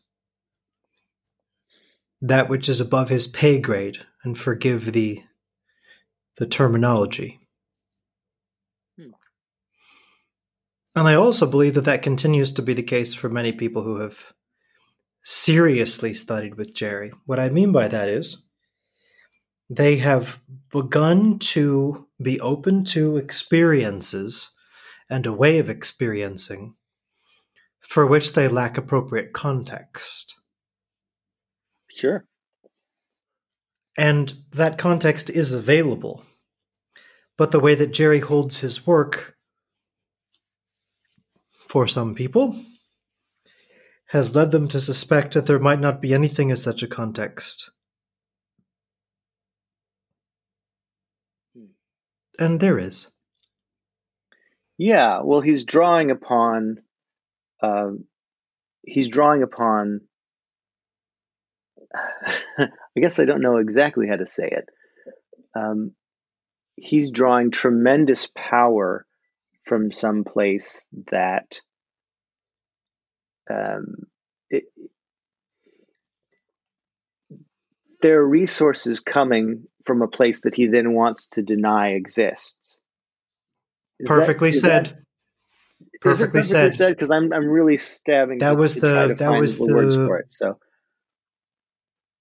Speaker 1: that which is above his pay grade and forgive the the terminology. Hmm. And I also believe that that continues to be the case for many people who have seriously studied with Jerry. What I mean by that is they have begun to be open to experiences and a way of experiencing for which they lack appropriate context.
Speaker 2: Sure.
Speaker 1: And that context is available. But the way that Jerry holds his work, for some people, has led them to suspect that there might not be anything as such a context. And there is.
Speaker 2: Yeah, well, he's drawing upon, uh, he's drawing upon. <laughs> I guess I don't know exactly how to say it. Um, he's drawing tremendous power from some place that um, it, there are resources coming from a place that he then wants to deny exists.
Speaker 1: Is perfectly that, said. That,
Speaker 2: perfectly, perfectly said. Because I'm I'm really stabbing.
Speaker 1: That was the that was the
Speaker 2: words for it. So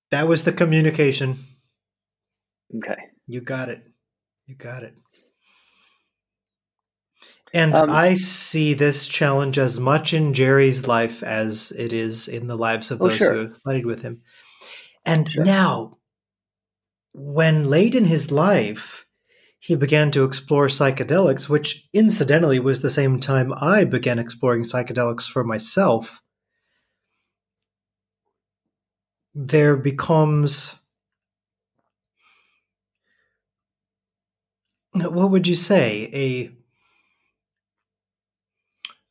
Speaker 1: That was the communication.
Speaker 2: Okay.
Speaker 1: You got it. You got it. And
Speaker 2: Um,
Speaker 1: I see this challenge as much in Jerry's life as it is in the lives of
Speaker 2: Oh,
Speaker 1: those
Speaker 2: sure.
Speaker 1: who have studied with him. And
Speaker 2: Sure.
Speaker 1: now, when late in his life, he began to explore psychedelics, which incidentally was the same time I began exploring psychedelics for myself, there becomes what would you say? A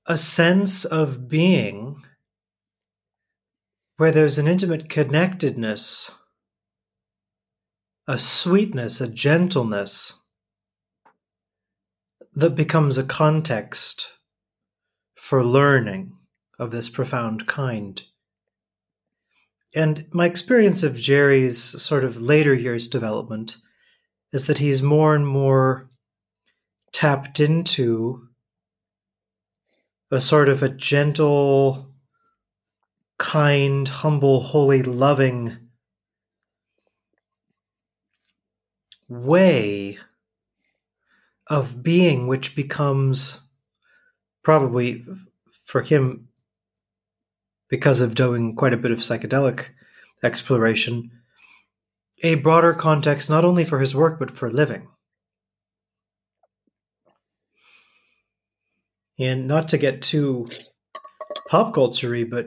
Speaker 1: a sense of being where there's an intimate connectedness a sweetness a gentleness that becomes a context for learning of this profound kind. And my experience of jerry's sort of later years development is that he's more and more tapped into a sort of a gentle, kind, humble, holy, loving way of being, which becomes probably for him, because of doing quite a bit of psychedelic exploration, a broader context not only for his work but for living. And not to get too pop culture but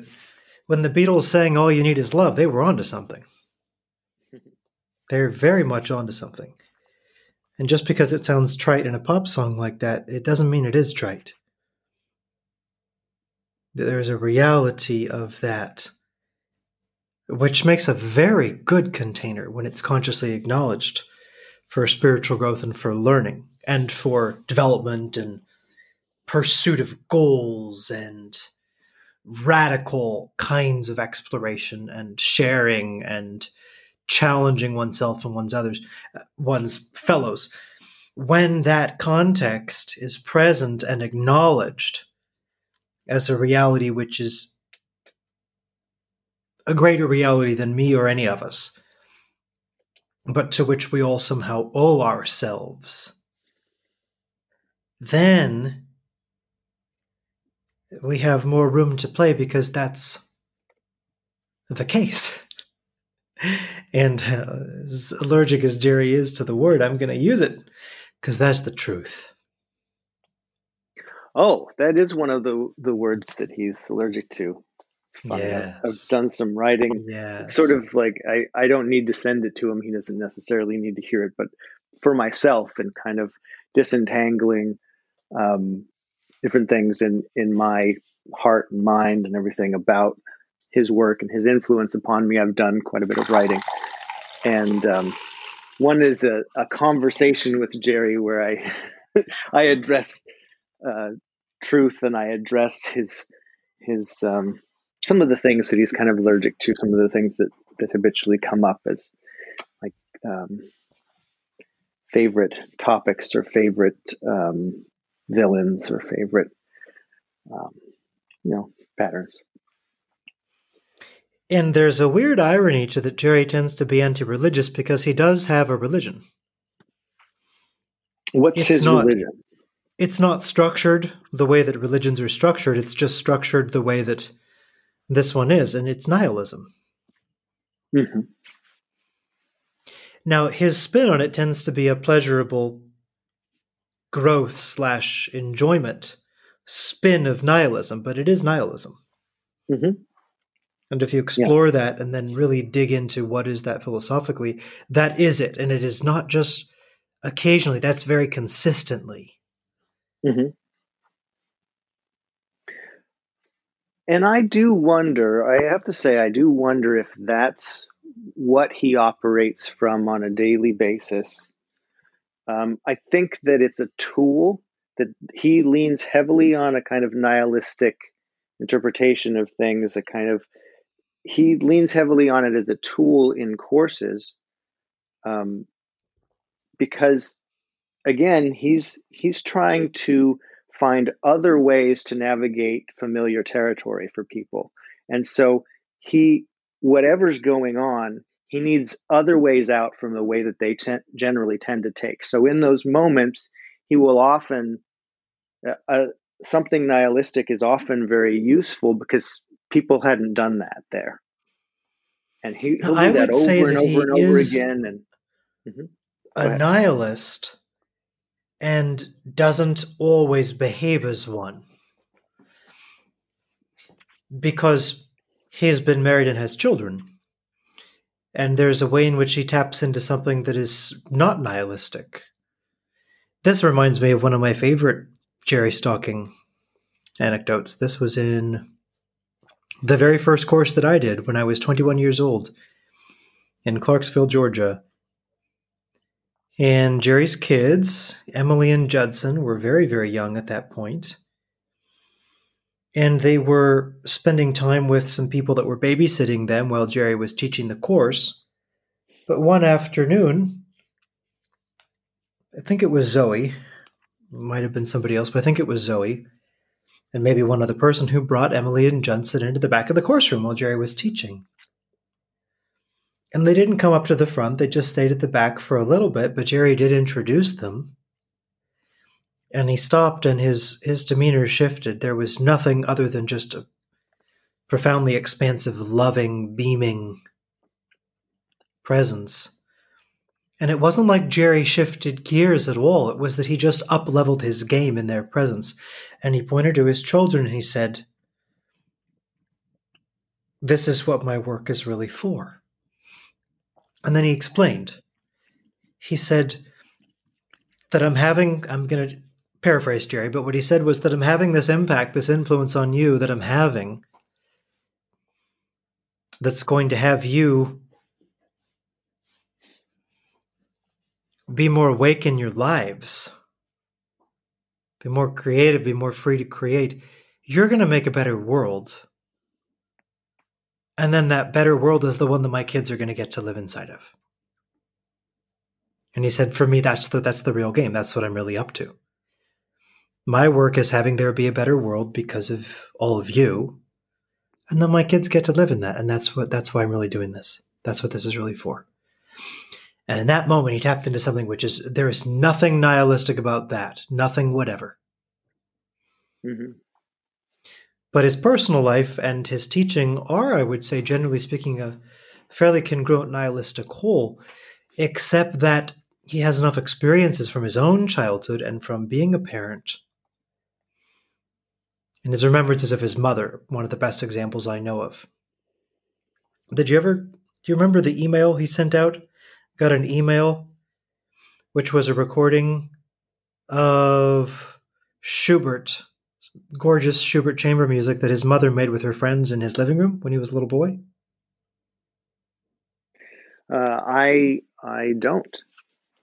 Speaker 1: when the Beatles sang All You Need Is Love, they were onto something. They're very much onto something. And just because it sounds trite in a pop song like that, it doesn't mean it is trite. There's a reality of that, which makes a very good container when it's consciously acknowledged for spiritual growth and for learning and for development and pursuit of goals and radical kinds of exploration and sharing and challenging oneself and one's others one's fellows when that context is present and acknowledged as a reality which is a greater reality than me or any of us but to which we all somehow owe ourselves then we have more room to play because that's the case. <laughs> and uh, as allergic as Jerry is to the word, I'm going to use it because that's the truth.
Speaker 2: Oh, that is one of the the words that he's allergic to. It's funny. I've- done some writing.
Speaker 1: Yes.
Speaker 2: It's sort of like I, I don't need to send it to him. He doesn't necessarily need to hear it, but for myself and kind of disentangling um, different things in in my heart and mind and everything about his work and his influence upon me. I've done quite a bit of writing, and um, one is a, a conversation with Jerry where I <laughs> I address uh, truth and I addressed his his um, some of the things that he's kind of allergic to, some of the things that that habitually come up as like um, favorite topics or favorite um, villains or favorite um, you know patterns.
Speaker 1: And there's a weird irony to that Jerry tends to be anti religious because he does have a religion.
Speaker 2: What's
Speaker 1: It's
Speaker 2: his
Speaker 1: not-
Speaker 2: religion?
Speaker 1: It's not structured the way that religions are structured, it's just structured the way that this one is, and it's nihilism.
Speaker 2: Mhm.
Speaker 1: Now, his spin on it tends to be a pleasurable growth slash enjoyment spin of nihilism, but it is nihilism.
Speaker 2: Mhm.
Speaker 1: And if you explore that and then really dig into what is that philosophically, that is it. And it is not just occasionally, that's very consistently.
Speaker 2: Mhm. And I do wonder, I have to say, I do wonder if that's what he operates from on a daily basis. Um, I think that it's a tool that he leans heavily on a kind of nihilistic interpretation of things, a kind of, he leans heavily on it as a tool in courses. Um, because again, he's he's trying to find other ways to navigate familiar territory for people. And so he whatever's going on, he needs other ways out from the way that they generally tend to take. So in those moments, he will often uh, uh, something nihilistic is often very useful because people hadn't done that there, and he, will do that over and over and over again. And
Speaker 1: mm-hmm. a nihilist and doesn't always behave as one because he's been married and has children and there's a way in which he taps into something that is not nihilistic. This reminds me of one of my favorite Jerry Stocking anecdotes. This was in the very first course that I did when I was 21 years old in Clarkesville, Georgia. And Jerry's kids, Emily and Judson, were very, very young at that point. and they were spending time with some people that were babysitting them while Jerry was teaching the course. But one afternoon, I think it was Zoe, might have been somebody else, but I think it was Zoe, and maybe one other person who brought Emily and Judson into the back of the course room while Jerry was teaching. And they didn't come up to the front, they just stayed at the back for a little bit, but Jerry did introduce them. And he stopped and his his demeanor shifted. There was nothing other than just a profoundly expansive loving beaming presence and it wasn't like jerry shifted gears at all. It was that he just up leveled his game in their presence. And he pointed to his children and he said this is what my work is really for. And then he explained. He said that i'm having i'm going to paraphrase Jerry, but what he said was that I'm having this impact, this influence on you that I'm having that's going to have you be more awake in your lives, be more creative, be more free to create. You're going to make a better world. And then that better world is the one that my kids are going to get to live inside of. And he said, for me, that's the, that's the real game. That's what I'm really up to my work is having there be a better world because of all of you and then my kids get to live in that and that's what that's why i'm really doing this that's what this is really for and in that moment he tapped into something which is there is nothing nihilistic about that nothing whatever mm-hmm. but his personal life and his teaching are i would say generally speaking a fairly congruent nihilistic whole except that he has enough experiences from his own childhood and from being a parent and his remembrances of his mother, one of the best examples I know of. Did you ever do you remember the email he sent out? Got an email which was a recording of Schubert, gorgeous Schubert chamber music that his mother made with her friends in his living room when he was a little boy.
Speaker 2: Uh, I I don't.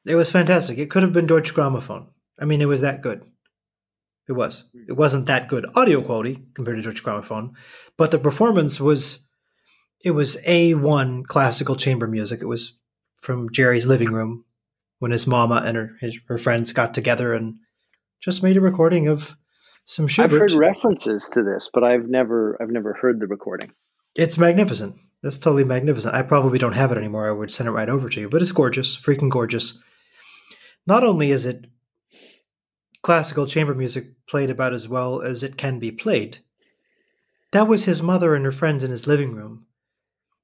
Speaker 1: It was fantastic. It could have been Deutsche Grammophon. I mean, it was that good. It was. Hmm. It wasn't that good audio quality compared to Deutsche Grammophon, but the performance was. It was a one classical chamber music. It was from Jerry's living room when his mama and her his, her friends got together and just made a recording of some Schubert.
Speaker 2: I've heard references to this, but I've never I've never heard the recording.
Speaker 1: It's magnificent. That's totally magnificent. I probably don't have it anymore. I would send it right over to you, but it's gorgeous, freaking gorgeous. Not only is it classical chamber music played about as well as it can be played. That was his mother and her friends in his living room.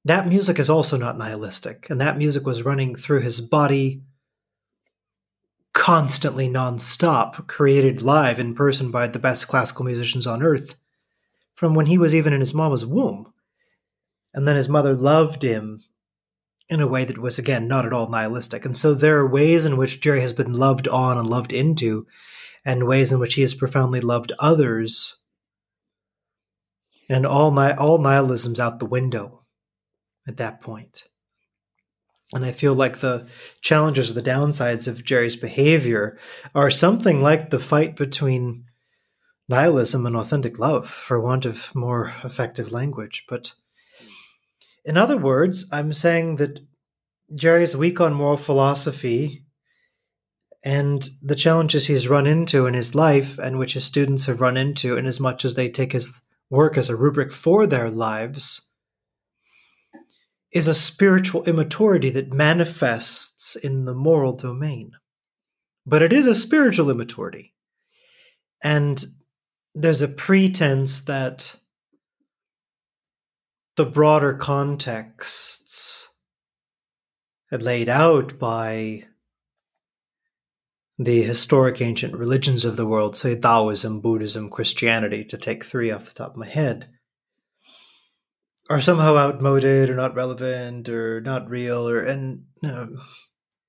Speaker 1: That music is also not nihilistic, and that music was running through his body constantly nonstop, created live in person by the best classical musicians on earth from when he was even in his mama's womb. And then his mother loved him in a way that was, again, not at all nihilistic. And so there are ways in which Jerry has been loved on and loved into and ways in which he has profoundly loved others. And all, ni- all nihilism's out the window at that point. And I feel like the challenges or the downsides of Jerry's behavior are something like the fight between nihilism and authentic love, for want of more effective language. But in other words, I'm saying that Jerry's weak on moral philosophy and the challenges he's run into in his life and which his students have run into in as much as they take his work as a rubric for their lives is a spiritual immaturity that manifests in the moral domain. But it is a spiritual immaturity. And there's a pretense that the broader contexts laid out by the historic ancient religions of the world, say Taoism, Buddhism, Christianity, to take three off the top of my head, are somehow outmoded or not relevant or not real or and no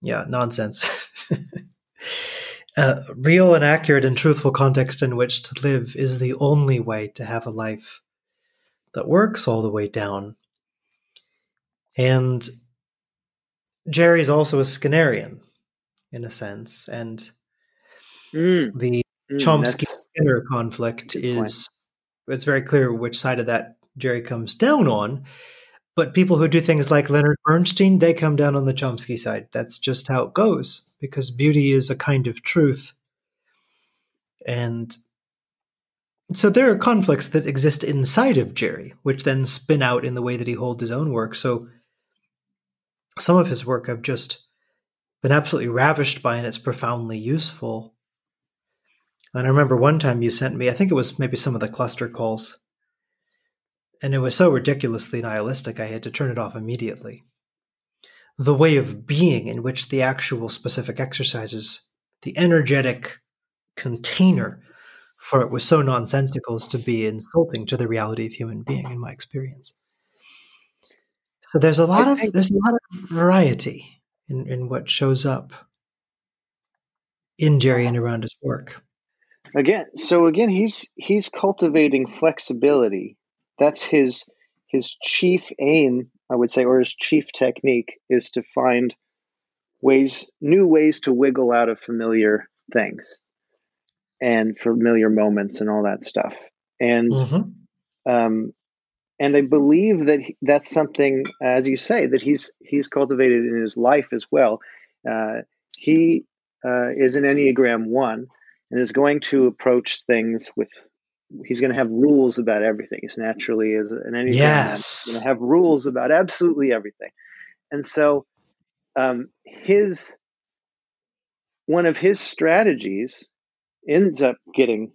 Speaker 1: yeah nonsense <laughs> uh, real and accurate and truthful context in which to live is the only way to have a life that works all the way down and jerry's also a skinnerian in a sense and mm. the mm, chomsky skinner conflict is point. it's very clear which side of that Jerry comes down on. But people who do things like Leonard Bernstein, they come down on the Chomsky side. That's just how it goes because beauty is a kind of truth. And so there are conflicts that exist inside of Jerry, which then spin out in the way that he holds his own work. So some of his work I've just been absolutely ravished by, and it's profoundly useful. And I remember one time you sent me, I think it was maybe some of the cluster calls and it was so ridiculously nihilistic I had to turn it off immediately. The way of being in which the actual specific exercises, the energetic container for it was so nonsensical as to be insulting to the reality of human being in my experience. So there's a lot of there's a lot of variety in, in what shows up in Jerry and around his work.
Speaker 2: Again, so again, he's he's cultivating flexibility that's his his chief aim, I would say, or his chief technique is to find ways, new ways to wiggle out of familiar things and familiar moments and all that stuff. And mm-hmm. um, and I believe that he, that's something, as you say, that he's he's cultivated in his life as well. Uh, he uh, is an Enneagram one and is going to approach things with he's going to have rules about everything. He's naturally as an anything.
Speaker 1: Yes,
Speaker 2: going to have rules about absolutely everything, and so um, his one of his strategies ends up getting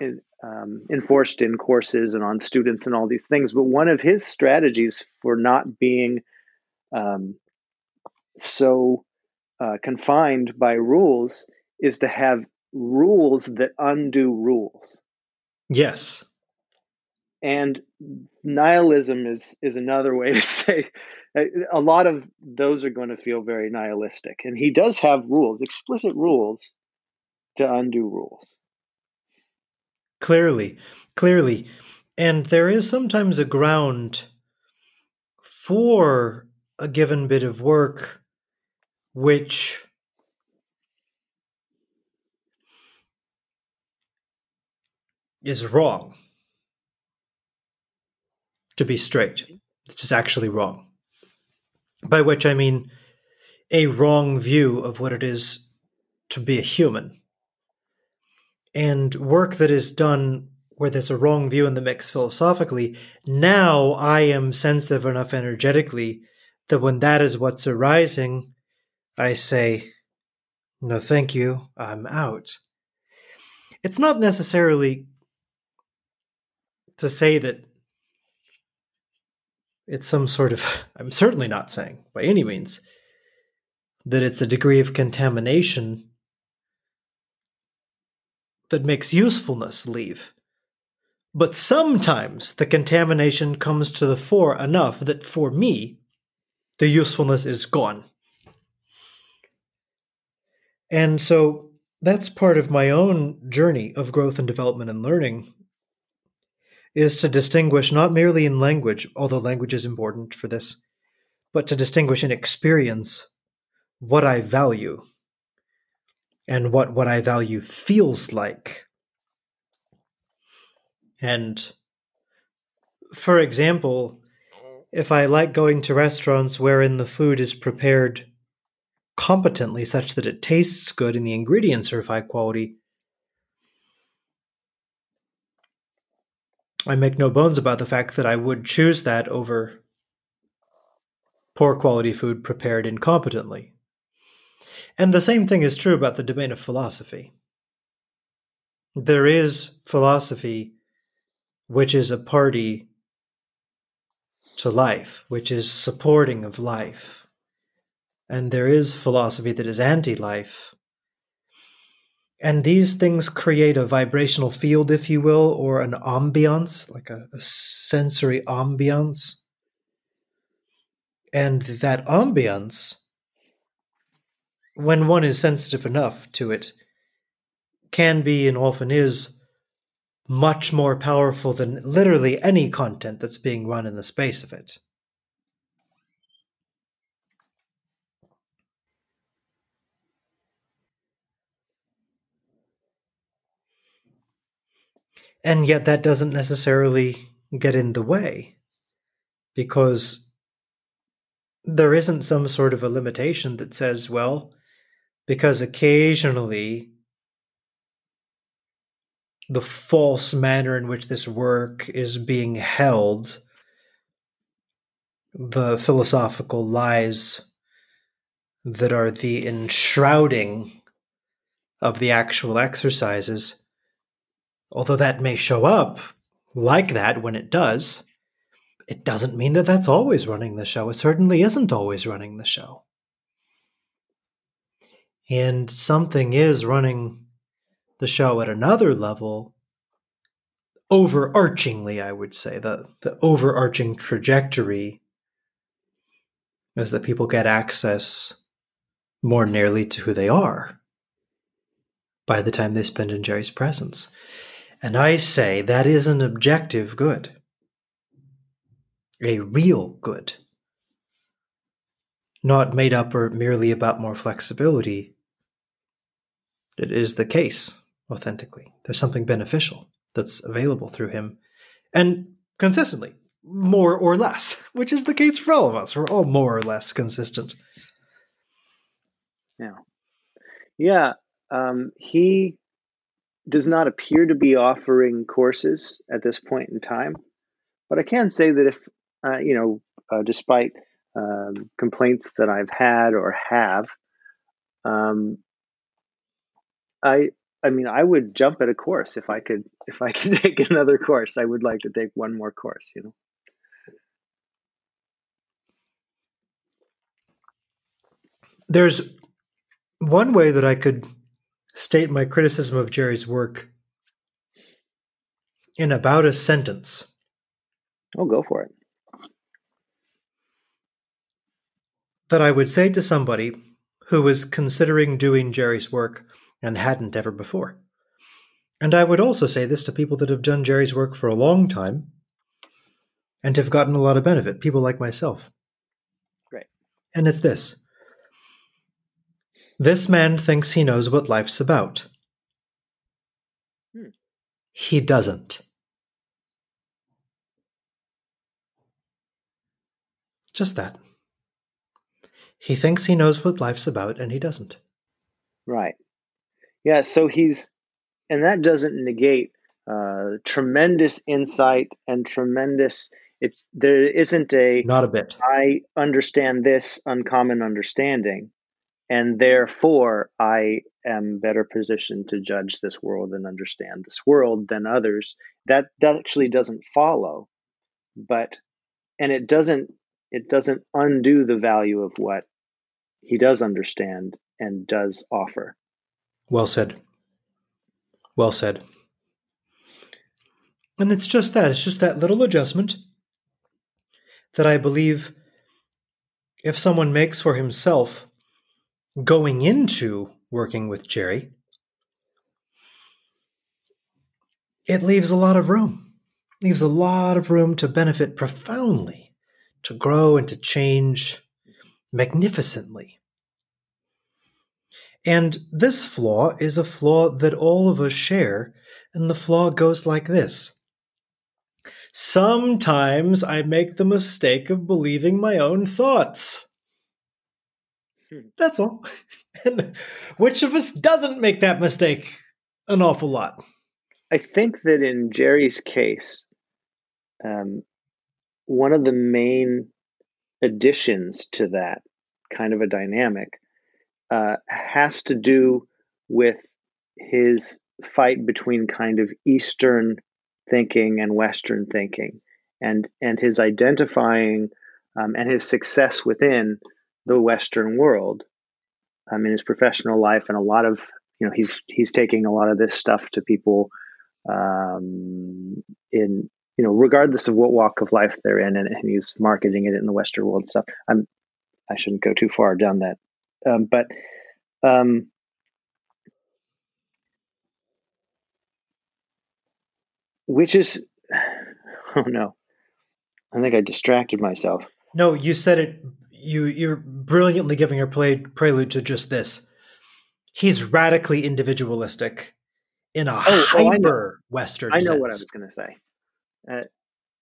Speaker 2: in, um, enforced in courses and on students and all these things. But one of his strategies for not being um, so uh, confined by rules is to have rules that undo rules.
Speaker 1: Yes.
Speaker 2: And nihilism is is another way to <laughs> say uh, a lot of those are going to feel very nihilistic. And he does have rules, explicit rules to undo rules.
Speaker 1: Clearly, clearly. And there is sometimes a ground for a given bit of work which is wrong. To be straight, it's just actually wrong. By which I mean a wrong view of what it is to be a human. And work that is done where there's a wrong view in the mix philosophically, now I am sensitive enough energetically that when that is what's arising, I say, no, thank you, I'm out. It's not necessarily to say that it's some sort of, <laughs> I'm certainly not saying by any means that it's a degree of contamination that makes usefulness leave. But sometimes the contamination comes to the fore enough that for me, the usefulness is gone. And so that's part of my own journey of growth and development and learning is to distinguish not merely in language, although language is important for this, but to distinguish in experience what I value and what what I value feels like. And for example, if I like going to restaurants wherein the food is prepared competently such that it tastes good and the ingredients are of high quality, I make no bones about the fact that I would choose that over poor quality food prepared incompetently. And the same thing is true about the domain of philosophy. There is philosophy which is a party to life, which is supporting of life. And there is philosophy that is anti life. And these things create a vibrational field, if you will, or an ambiance, like a, a sensory ambiance. And that ambiance when one is sensitive enough to it, can be and often is much more powerful than literally any content that's being run in the space of it. And yet, that doesn't necessarily get in the way because there isn't some sort of a limitation that says, well, because occasionally the false manner in which this work is being held, the philosophical lies that are the enshrouding of the actual exercises, although that may show up like that when it does, it doesn't mean that that's always running the show. It certainly isn't always running the show. And something is running the show at another level overarchingly i would say. The the overarching trajectory is that people get access more nearly to who they are by the time they spend in jerry's presence and i say that is an objective good a real good not made up or merely about more flexibility it is the case authentically. There's something beneficial that's available through him and consistently, more or less, <laughs> which is the case for all of us. We're all more or less consistent.
Speaker 2: Yeah. Yeah. Um, he does not appear to be offering courses at this point in time. But I can say that if, uh, you know, uh, despite um, complaints that I've had or have, um, I I mean, I would jump at a course if I could if I <laughs> could take another course. I would like to take one more course, you know.
Speaker 1: There's one way that I could state my criticism of Jerry's work in about a sentence.
Speaker 2: Oh, go for it.
Speaker 1: That I would say to somebody who was considering doing Jerry's work and hadn't ever before. And I would also say this to people that have done Jerry's work for a long time and have gotten a lot of benefit, people like myself.
Speaker 2: Great.
Speaker 1: And it's this this man thinks he knows what life's about. Hmm. He doesn't. Just that. He thinks he knows what life's about, and he doesn't.
Speaker 2: Right. Yeah, so he's, and that doesn't negate uh, tremendous insight and tremendous. It's there isn't a
Speaker 1: not a bit.
Speaker 2: I understand this uncommon understanding, and therefore I am better positioned to judge this world and understand this world than others. That that actually doesn't follow, but and it doesn't it doesn't undo the value of what he does understand and does offer.
Speaker 1: Well said. Well said. And it's just that, it's just that little adjustment that I believe if someone makes for himself going into working with Jerry, it leaves a lot of room. leaves a lot of room to benefit profoundly, to grow and to change magnificently. And this flaw is a flaw that all of us share, and the flaw goes like this. Sometimes I make the mistake of believing my own thoughts. That's all. <laughs> and which of us doesn't make that mistake an awful lot?
Speaker 2: I think that in Jerry's case, um, one of the main additions to that kind of a dynamic uh, has to do with his fight between kind of Eastern thinking and Western thinking, and and his identifying um, and his success within the Western world, um, in his professional life, and a lot of you know he's he's taking a lot of this stuff to people um, in you know regardless of what walk of life they're in, and, and he's marketing it in the Western world stuff. I'm I shouldn't go too far down that, um, but um, which is <sighs> oh no. I think i distracted myself.
Speaker 1: No you said it you you're brilliantly giving your play, prelude to just this he's radically individualistic in a oh, hyper oh, western
Speaker 2: i know
Speaker 1: sense.
Speaker 2: what i was going to say uh,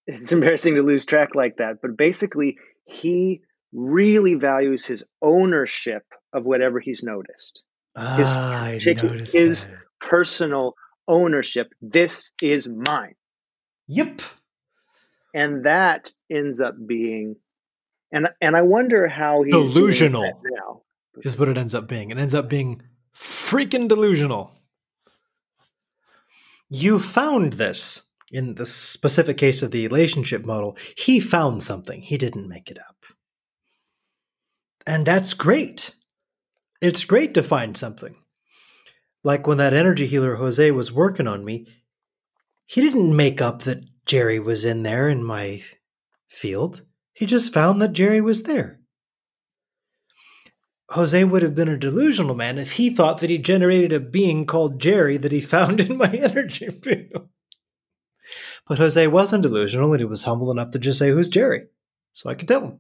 Speaker 2: it's <laughs> embarrassing to lose track like that but basically he really values his ownership of whatever he's noticed Ah,
Speaker 1: his, ah,
Speaker 2: his personal ownership. This is mine.
Speaker 1: Yep.
Speaker 2: And that ends up being, and and I wonder how he's
Speaker 1: delusional
Speaker 2: now.
Speaker 1: Is what it ends up being. It ends up being freaking delusional. You found this in the specific case of the relationship model. He found something. He didn't make it up. And that's great. It's great to find something. Like when that energy healer Jose was working on me, he didn't make up that Jerry was in there in my field. He just found that Jerry was there. Jose would have been a delusional man if he thought that he generated a being called Jerry that he found <laughs> in my energy field. But Jose wasn't delusional and he was humble enough to just say, Who's Jerry? So I could tell him.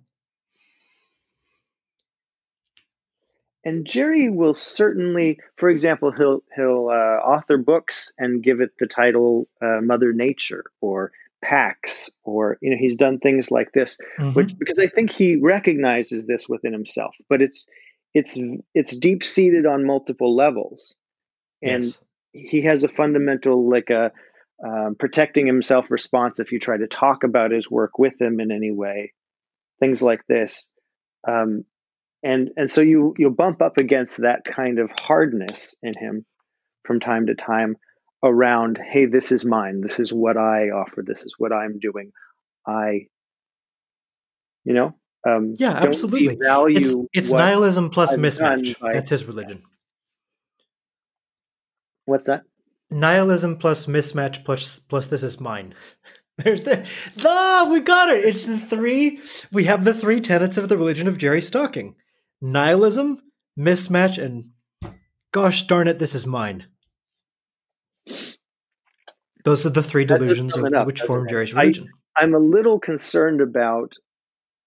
Speaker 2: and Jerry will certainly, for example, he'll he'll uh, author books and give it the title uh, Mother Nature or Pax, or you know, he's done things like this, mm-hmm. which because I think he recognizes this within himself, but it's it's it's deep seated on multiple levels, and yes. he has a fundamental like a um, protecting himself response if you try to talk about his work with him in any way, things like this. Um, and and so you you'll bump up against that kind of hardness in him from time to time around hey this is mine. This is what i offer. This is what i'm doing. I you know um,
Speaker 1: yeah absolutely. It's, it's nihilism plus I've mismatch. by, that's his religion.
Speaker 2: What's that?
Speaker 1: Nihilism plus mismatch plus plus this is mine. <laughs> There's the ah, we got it. It's the three. We have the three tenets of the religion of Jerry Stocking. Nihilism, mismatch, and gosh darn it, this is mine. Those are the three delusions of which form Jerry's religion.
Speaker 2: I, am a little concerned about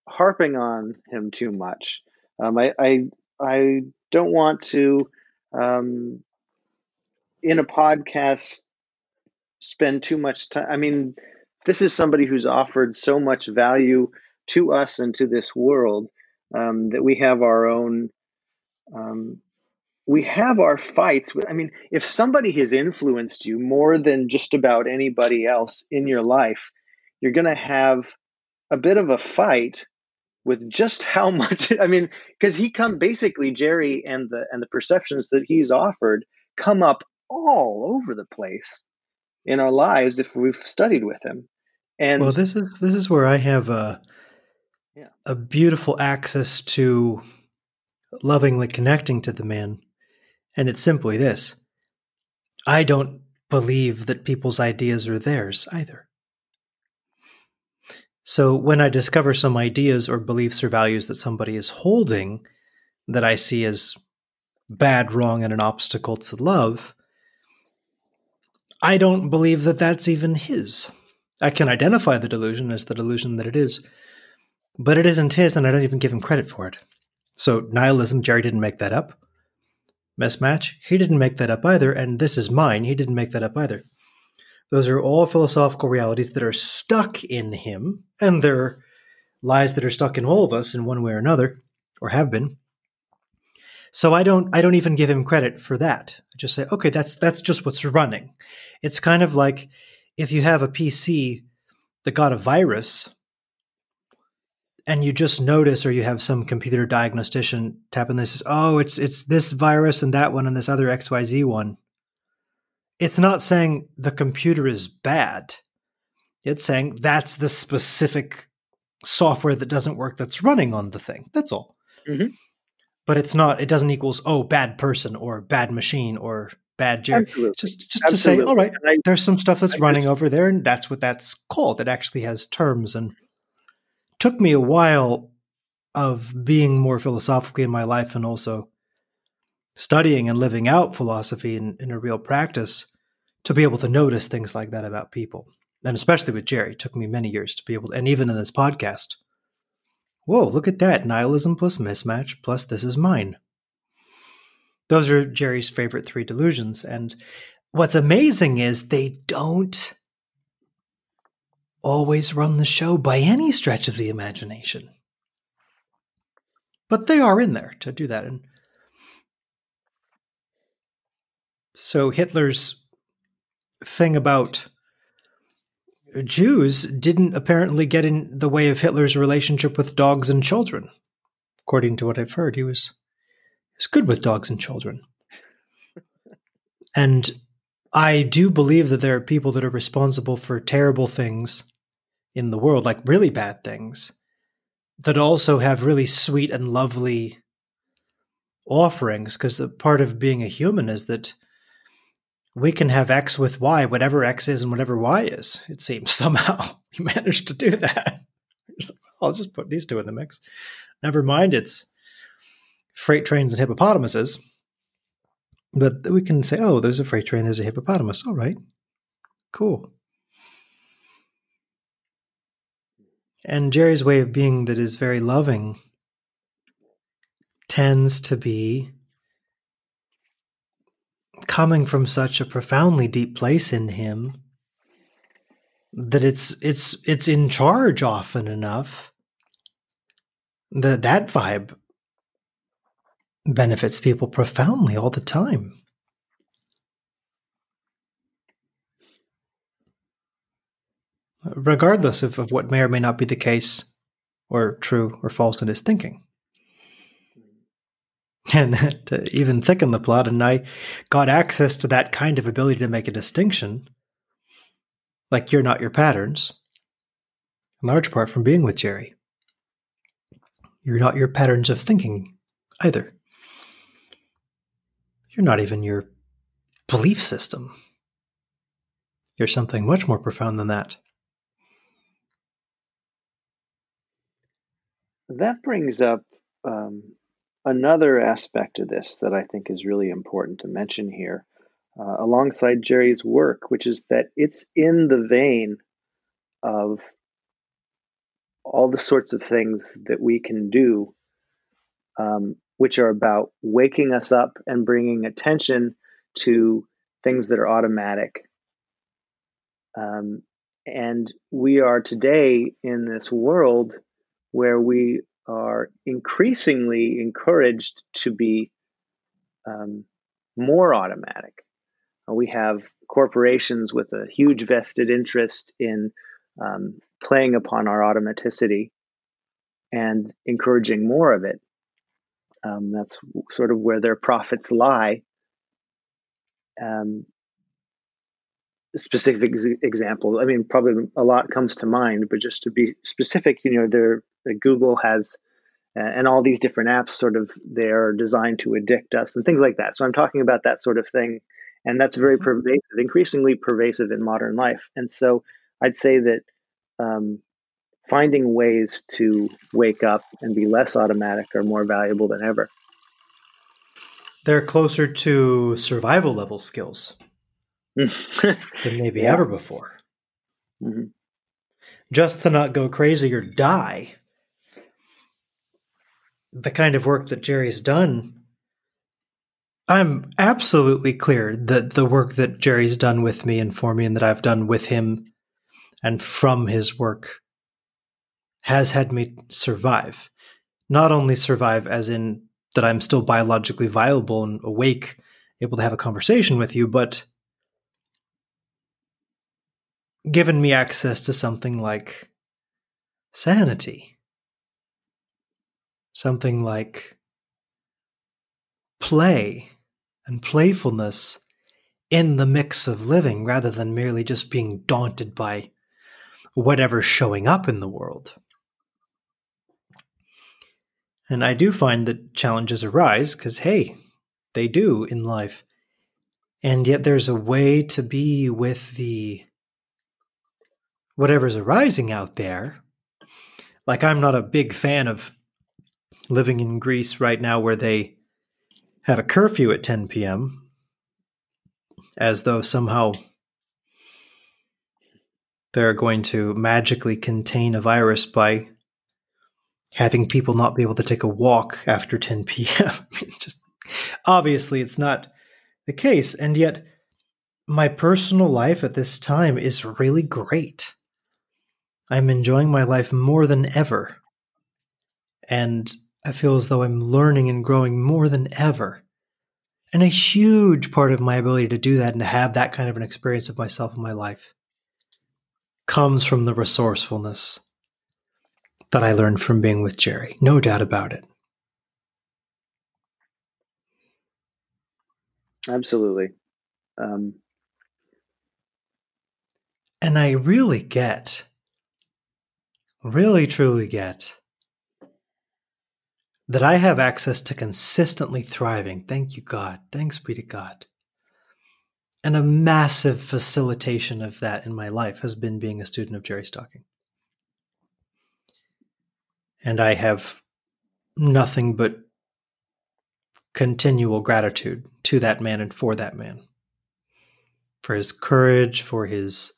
Speaker 2: harping on him too much. Um, I, I, I don't want to, um, in a podcast, spend too much time. I mean, this is somebody who's offered so much value to us and to this world um, that we have our own um, we have our fights i mean if somebody has influenced you more than just about anybody else in your life you're going to have a bit of a fight with just <laughs> how much i mean because he come basically jerry and the and the perceptions that he's offered come up all over the place in our lives if we've studied with him and
Speaker 1: well this is this is where i have a
Speaker 2: yeah.
Speaker 1: a beautiful access to lovingly connecting to the man. And it's simply this I don't believe that people's ideas are theirs either. So when I discover some ideas or beliefs or values that somebody is holding that I see as bad, wrong, and an obstacle to love, I don't believe that that's even his. I can identify the delusion as the delusion that it is, but it isn't his, and I don't even give him credit for it. So, nihilism, Jerry didn't make that up. Mismatch, he didn't make that up either. And this is mine, he didn't make that up either. Those are all philosophical realities that are stuck in him, and they're lies that are stuck in all of us in one way or another, or have been. So I don't I don't even give him credit for that. I just say, okay, that's that's just what's running. It's kind of like if you have a PC that got a virus and you just notice or you have some computer diagnostician tapping this is oh it's it's this virus and that one and this other xyz one. It's not saying the computer is bad. It's saying that's the specific software that doesn't work that's running on the thing. That's all.
Speaker 2: Mhm.
Speaker 1: but it's not it doesn't equals oh bad person or bad machine or bad jerry
Speaker 2: Absolutely.
Speaker 1: just just to say all right
Speaker 2: I-
Speaker 1: there's some stuff that's
Speaker 2: I
Speaker 1: running
Speaker 2: just-
Speaker 1: over there and that's what that's called. It actually has terms and took me a while of being more philosophically in my life and also studying and living out philosophy in, in a real practice to be able to notice things like that about people. And especially with jerry it took me many years to be able to, and even in this podcast whoa look at that nihilism plus mismatch plus this is mine. Those are jerry's favorite three delusions. And what's amazing is they don't always run the show by any stretch of the imagination. But they are in there to do that. And so Hitler's thing about Jews didn't apparently get in the way of Hitler's relationship with dogs and children. According to what I've heard, he was he was good with dogs and children. And I do believe that there are people that are responsible for terrible things in the world, like really bad things, that also have really sweet and lovely offerings. Because the part of being a human is that we can have X with Y, whatever X is and whatever Y is. It seems <laughs> somehow we managed to do that. I'll just put these two in the mix. Never mind, it's freight trains and hippopotamuses. But we can say, oh, there's a freight train, there's a hippopotamus. All right, cool. And Jerry's way of being that is very loving tends to be coming from such a profoundly deep place in him that it's it's it's in charge often enough that that vibe benefits people profoundly all the time. Regardless of, of what may or may not be the case or true or false in his thinking. <laughs> And to even thicken the plot, and I got access to that kind of ability to make a distinction, like you're not your patterns, in large part from being with Jerry. You're not your patterns of thinking either. You're not even your belief system. You're something much more profound than that.
Speaker 2: That brings up um, another aspect of this that I think is really important to mention here, uh, alongside Jerry's work, which is that it's in the vein of all the sorts of things that we can do, um, which are about waking us up and bringing attention to things that are automatic. Um, and we are today in this world where we are increasingly encouraged to be um, more automatic. Uh, we have corporations with a huge vested interest in um, playing upon our automaticity and encouraging more of it. Um, that's sort of where their profits lie. Um, specific ex- example, I mean, probably a lot comes to mind, but just to be specific, you know, there Google has uh, and all these different apps sort of they're designed to addict us and things like that. So I'm talking about that sort of thing, and that's very pervasive, increasingly pervasive in modern life. And so I'd say that um, finding ways to wake up and be less automatic are more valuable than ever.
Speaker 1: They're closer to survival level skills <laughs> than maybe
Speaker 2: Yeah.
Speaker 1: ever before.
Speaker 2: Mhm.
Speaker 1: Just to not go crazy or die. The kind of work that Jerry's done, I'm absolutely clear that the work that Jerry's done with me and for me, and that I've done with him and from his work, has had me survive. Not only survive, as in that I'm still biologically viable and awake, able to have a conversation with you, but given me access to something like sanity something like play and playfulness in the mix of living rather than merely just being daunted by whatever's showing up in the world. And I do find that challenges arise because, hey, they do in life. And yet there's a way to be with the whatever's arising out there. Like, I'm not a big fan of living in Greece right now where they have a curfew at 10 p.m., as though somehow they're going to magically contain a virus by having people not be able to take a walk after 10 p.m. <laughs> just obviously it's not the case and yet my personal life at this time is really great. I'm enjoying my life more than ever. And I feel as though I'm learning and growing more than ever. And a huge part of my ability to do that and to have that kind of an experience of myself in my life comes from the resourcefulness that I learned from being with Jerry. No doubt about it.
Speaker 2: Absolutely. Um,
Speaker 1: and I really get, really truly get that I have access to consistently thriving. Thank you, God. Thanks be to God. And a massive facilitation of that in my life has been being a student of Jerry Stocking. And I have nothing but continual gratitude to that man and for that man. For his courage, for his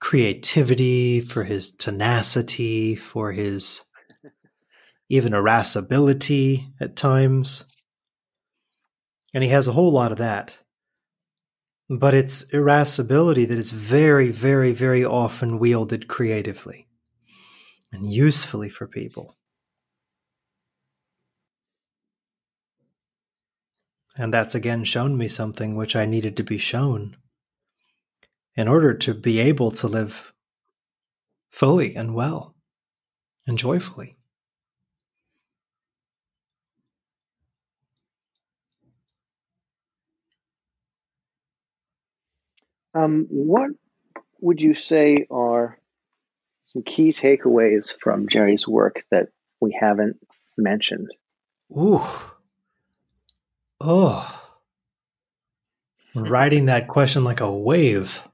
Speaker 1: creativity, for his tenacity, for his even irascibility at times. And he has a whole lot of that. But it's irascibility that is very, very, very often wielded creatively and usefully for people. And that's again shown me something which I needed to be shown in order to be able to live fully and well and joyfully.
Speaker 2: Um, what would you say are some key takeaways from Jerry's work that we haven't mentioned?
Speaker 1: Ooh. Oh. Riding that question like a wave.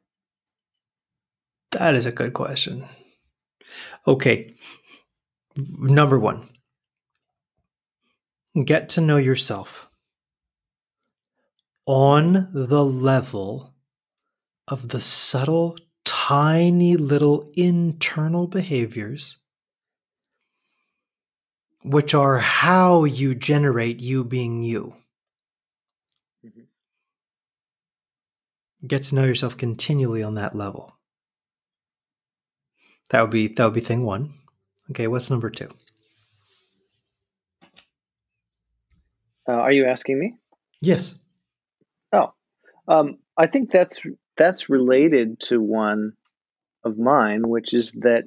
Speaker 1: That is a good question. Okay. Number one, get to know yourself on the level of the subtle tiny little internal behaviors, which are how you generate you being you. Mm-hmm. Get to know yourself continually on that level. That would be that would be thing one. Okay, what's number two?
Speaker 2: Uh, are you asking me?
Speaker 1: Yes.
Speaker 2: Oh, um, I think that's that's related to one of mine, which is that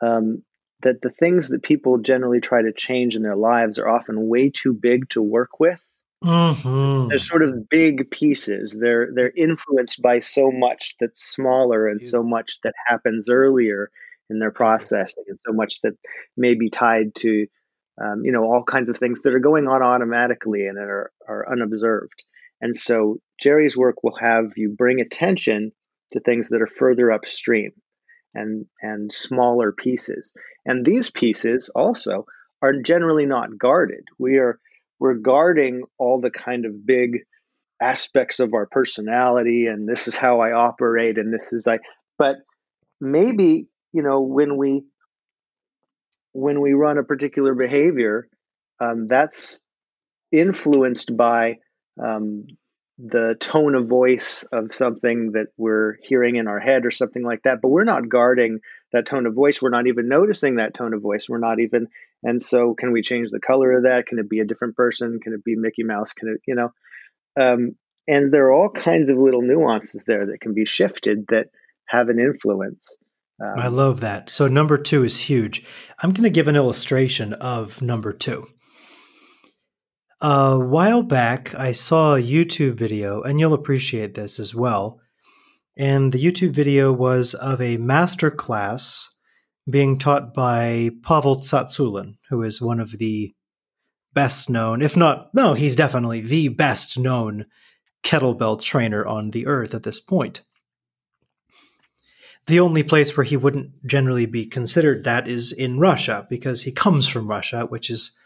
Speaker 2: um, that the things that people generally try to change in their lives are often way too big to work with.
Speaker 1: Mm-hmm.
Speaker 2: They're sort of big pieces. They're they're influenced by so much that's smaller and so much that happens earlier in their processing, and so much that may be tied to um, you know all kinds of things that are going on automatically and that are are unobserved. And so Jerry's work will have you bring attention to things that are further upstream and and smaller pieces. And these pieces also are generally not guarded. We are we're guarding all the kind of big aspects of our personality and this is how I operate and this is I but maybe, you know, when we when we run a particular behavior, um, that's influenced by um, the tone of voice of something that we're hearing in our head or something like that but we're not guarding that tone of voice. We're not even noticing that tone of voice. We're not even and so can we change the color of that? Can it be a different person? Can it be mickey mouse? Can it you know? Um, and there are all kinds of little nuances there that can be shifted that have an influence. Um,
Speaker 1: I love that. So number two is huge. I'm going to give an illustration of number two. A while back, I saw a YouTube video, and you'll appreciate this as well. And the YouTube video was of a master class being taught by Pavel Tsatsouline, who is one of the best known, if not, no, he's definitely the best known kettlebell trainer on the earth at this point. The only place where he wouldn't generally be considered that is in Russia, because he comes from Russia, which is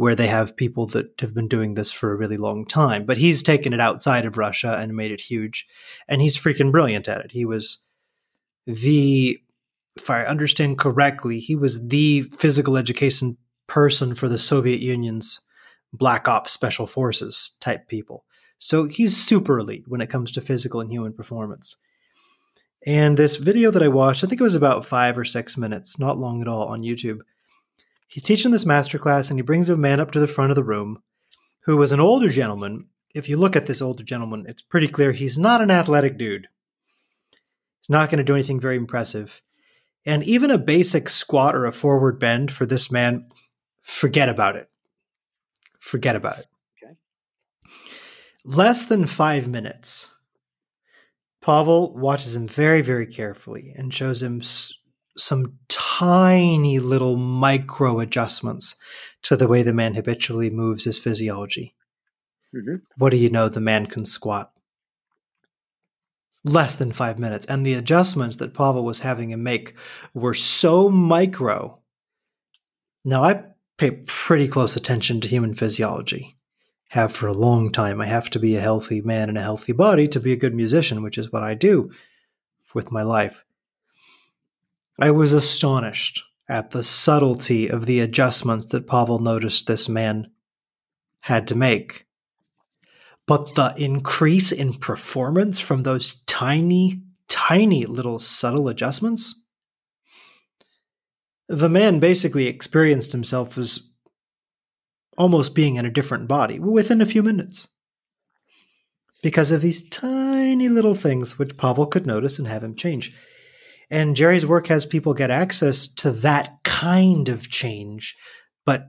Speaker 1: where they have people that have been doing this for a really long time. But he's taken it outside of Russia and made it huge. And he's freaking brilliant at it. He was the, if I understand correctly, he was the physical education person for the Soviet Union's Black Ops Special Forces type people. So he's super elite when it comes to physical and human performance. And this video that I watched, I think it was about five or six minutes, not long at all on YouTube. He's teaching this masterclass and he brings a man up to the front of the room who was an older gentleman. If you look at this older gentleman, it's pretty clear he's not an athletic dude. He's not going to do anything very impressive. And even a basic squat or a forward bend for this man, forget about it. Forget about it.
Speaker 2: Okay.
Speaker 1: Less than five minutes Pavel watches him very, very carefully and shows him some tiny little micro adjustments to the way the man habitually moves his physiology.
Speaker 2: hmm
Speaker 1: What do you know? The man can squat. Less than five minutes. And the adjustments that Pavel was having him make were so micro. Now, I pay pretty close attention to human physiology have for a long time. I have to be a healthy man in a healthy body to be a good musician, which is what I do with my life. I was astonished at the subtlety of the adjustments that Pavel noticed this man had to make. But the increase in performance from those tiny, tiny little subtle adjustments, the man basically experienced himself as almost being in a different body within a few minutes because of these tiny little things which Pavel could notice and have him change. And Jerry's work has people get access to that kind of change, but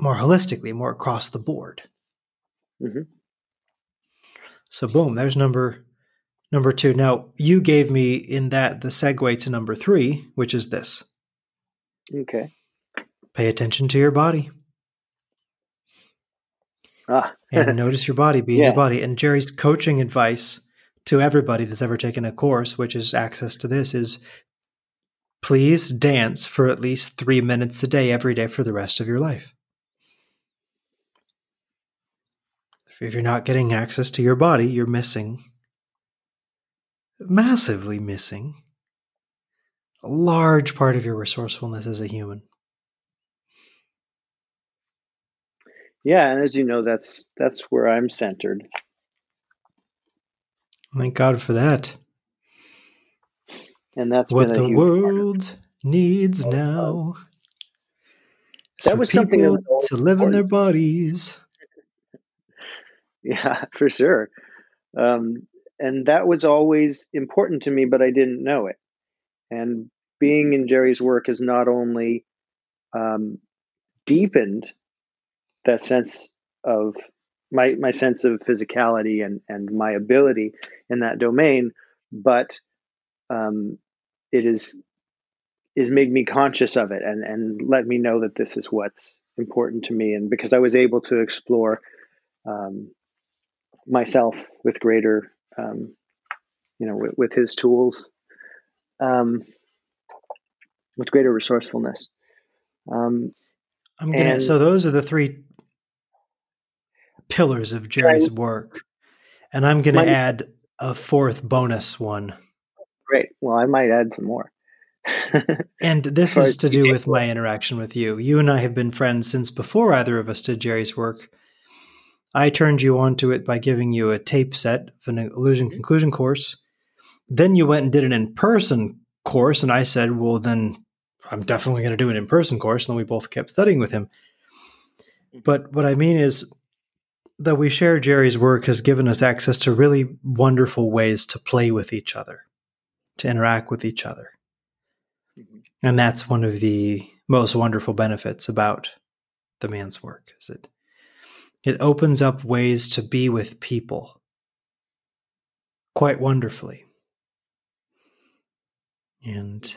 Speaker 1: more holistically, more across the board.
Speaker 2: Mhm.
Speaker 1: So boom, there's number number two. Now you gave me in that the segue to number three, which is this:
Speaker 2: Okay.
Speaker 1: pay attention to your body.
Speaker 2: Ah.
Speaker 1: and notice your body, be in <laughs>
Speaker 2: Yeah.
Speaker 1: your body. And Jerry's coaching advice to everybody that's ever taken a course, which is access to this, is please dance for at least three minutes a day every day for the rest of your life. If you're not getting access to your body, you're missing, massively missing, a large part of your resourcefulness as a human.
Speaker 2: yeah, and as you know, that's that's where I'm centered.
Speaker 1: Thank God for that.
Speaker 2: And that's
Speaker 1: what the
Speaker 2: huge part
Speaker 1: world needs
Speaker 2: Oh,
Speaker 1: now. is
Speaker 2: That was something that was
Speaker 1: to live in their bodies. <laughs>
Speaker 2: Yeah, for sure. Um, and that was always important to me, but I didn't know it. And being in Jerry's work has not only um, deepened that sense of my my sense of physicality and and my ability in that domain, but um, it is is made me conscious of it and and let me know that this is what's important to me. And because I was able to explore um, myself with greater, um, you know, with, with his tools, um, with greater resourcefulness. Um,
Speaker 1: I'm gonna.
Speaker 2: And-
Speaker 1: so those are the three pillars of Jerry's work, and I'm gonna add a fourth bonus one.
Speaker 2: great. Well, I might add some more.
Speaker 1: And <laughs> this is to do with my interaction with you. You and I have been friends since before either of us did Jerry's work. I turned you onto it by giving you a tape set of an illusion mm-hmm. conclusion course. Then you went and did an in person course, and I said, Well, then I'm definitely going to do an in person course. And then we both kept studying with him. Mm-hmm. But what I mean is that we share Jerry's work has given us access to really wonderful ways to play with each other, to interact with each other. Mm-hmm. And that's one of the most wonderful benefits about the man's work is it it opens up ways to be with people quite wonderfully. And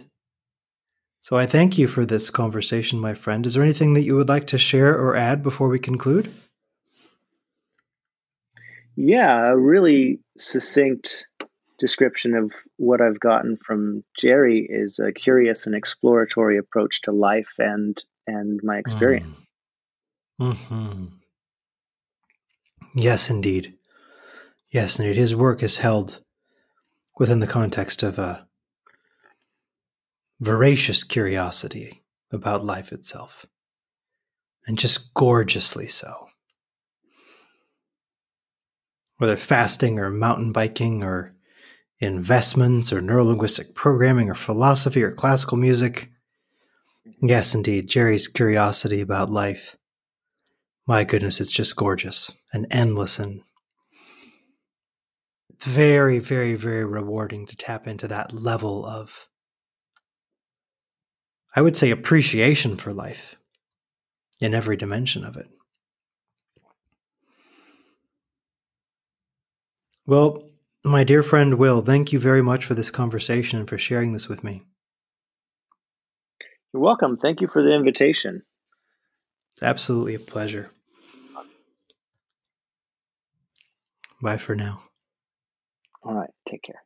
Speaker 1: so I thank you for this conversation, my friend. Is there anything that you would like to share or add before we conclude?
Speaker 2: Yeah, a really succinct description of what I've gotten from Jerry is a curious and exploratory approach to life and and my experience.
Speaker 1: Mm. Mm-hmm. Yes, indeed. Yes, indeed. His work is held within the context of a voracious curiosity about life itself, and just gorgeously so. Whether fasting or mountain biking or investments or neurolinguistic programming or philosophy or classical music. Yes, indeed, Jerry's curiosity about life. My goodness, it's just gorgeous and endless and very, very, very rewarding to tap into that level of, I would say, appreciation for life in every dimension of it. Well, my dear friend Will, thank you very much for this conversation and for sharing this with me.
Speaker 2: You're welcome. Thank you for the invitation.
Speaker 1: It's absolutely a pleasure. Bye for now.
Speaker 2: All right. Take care.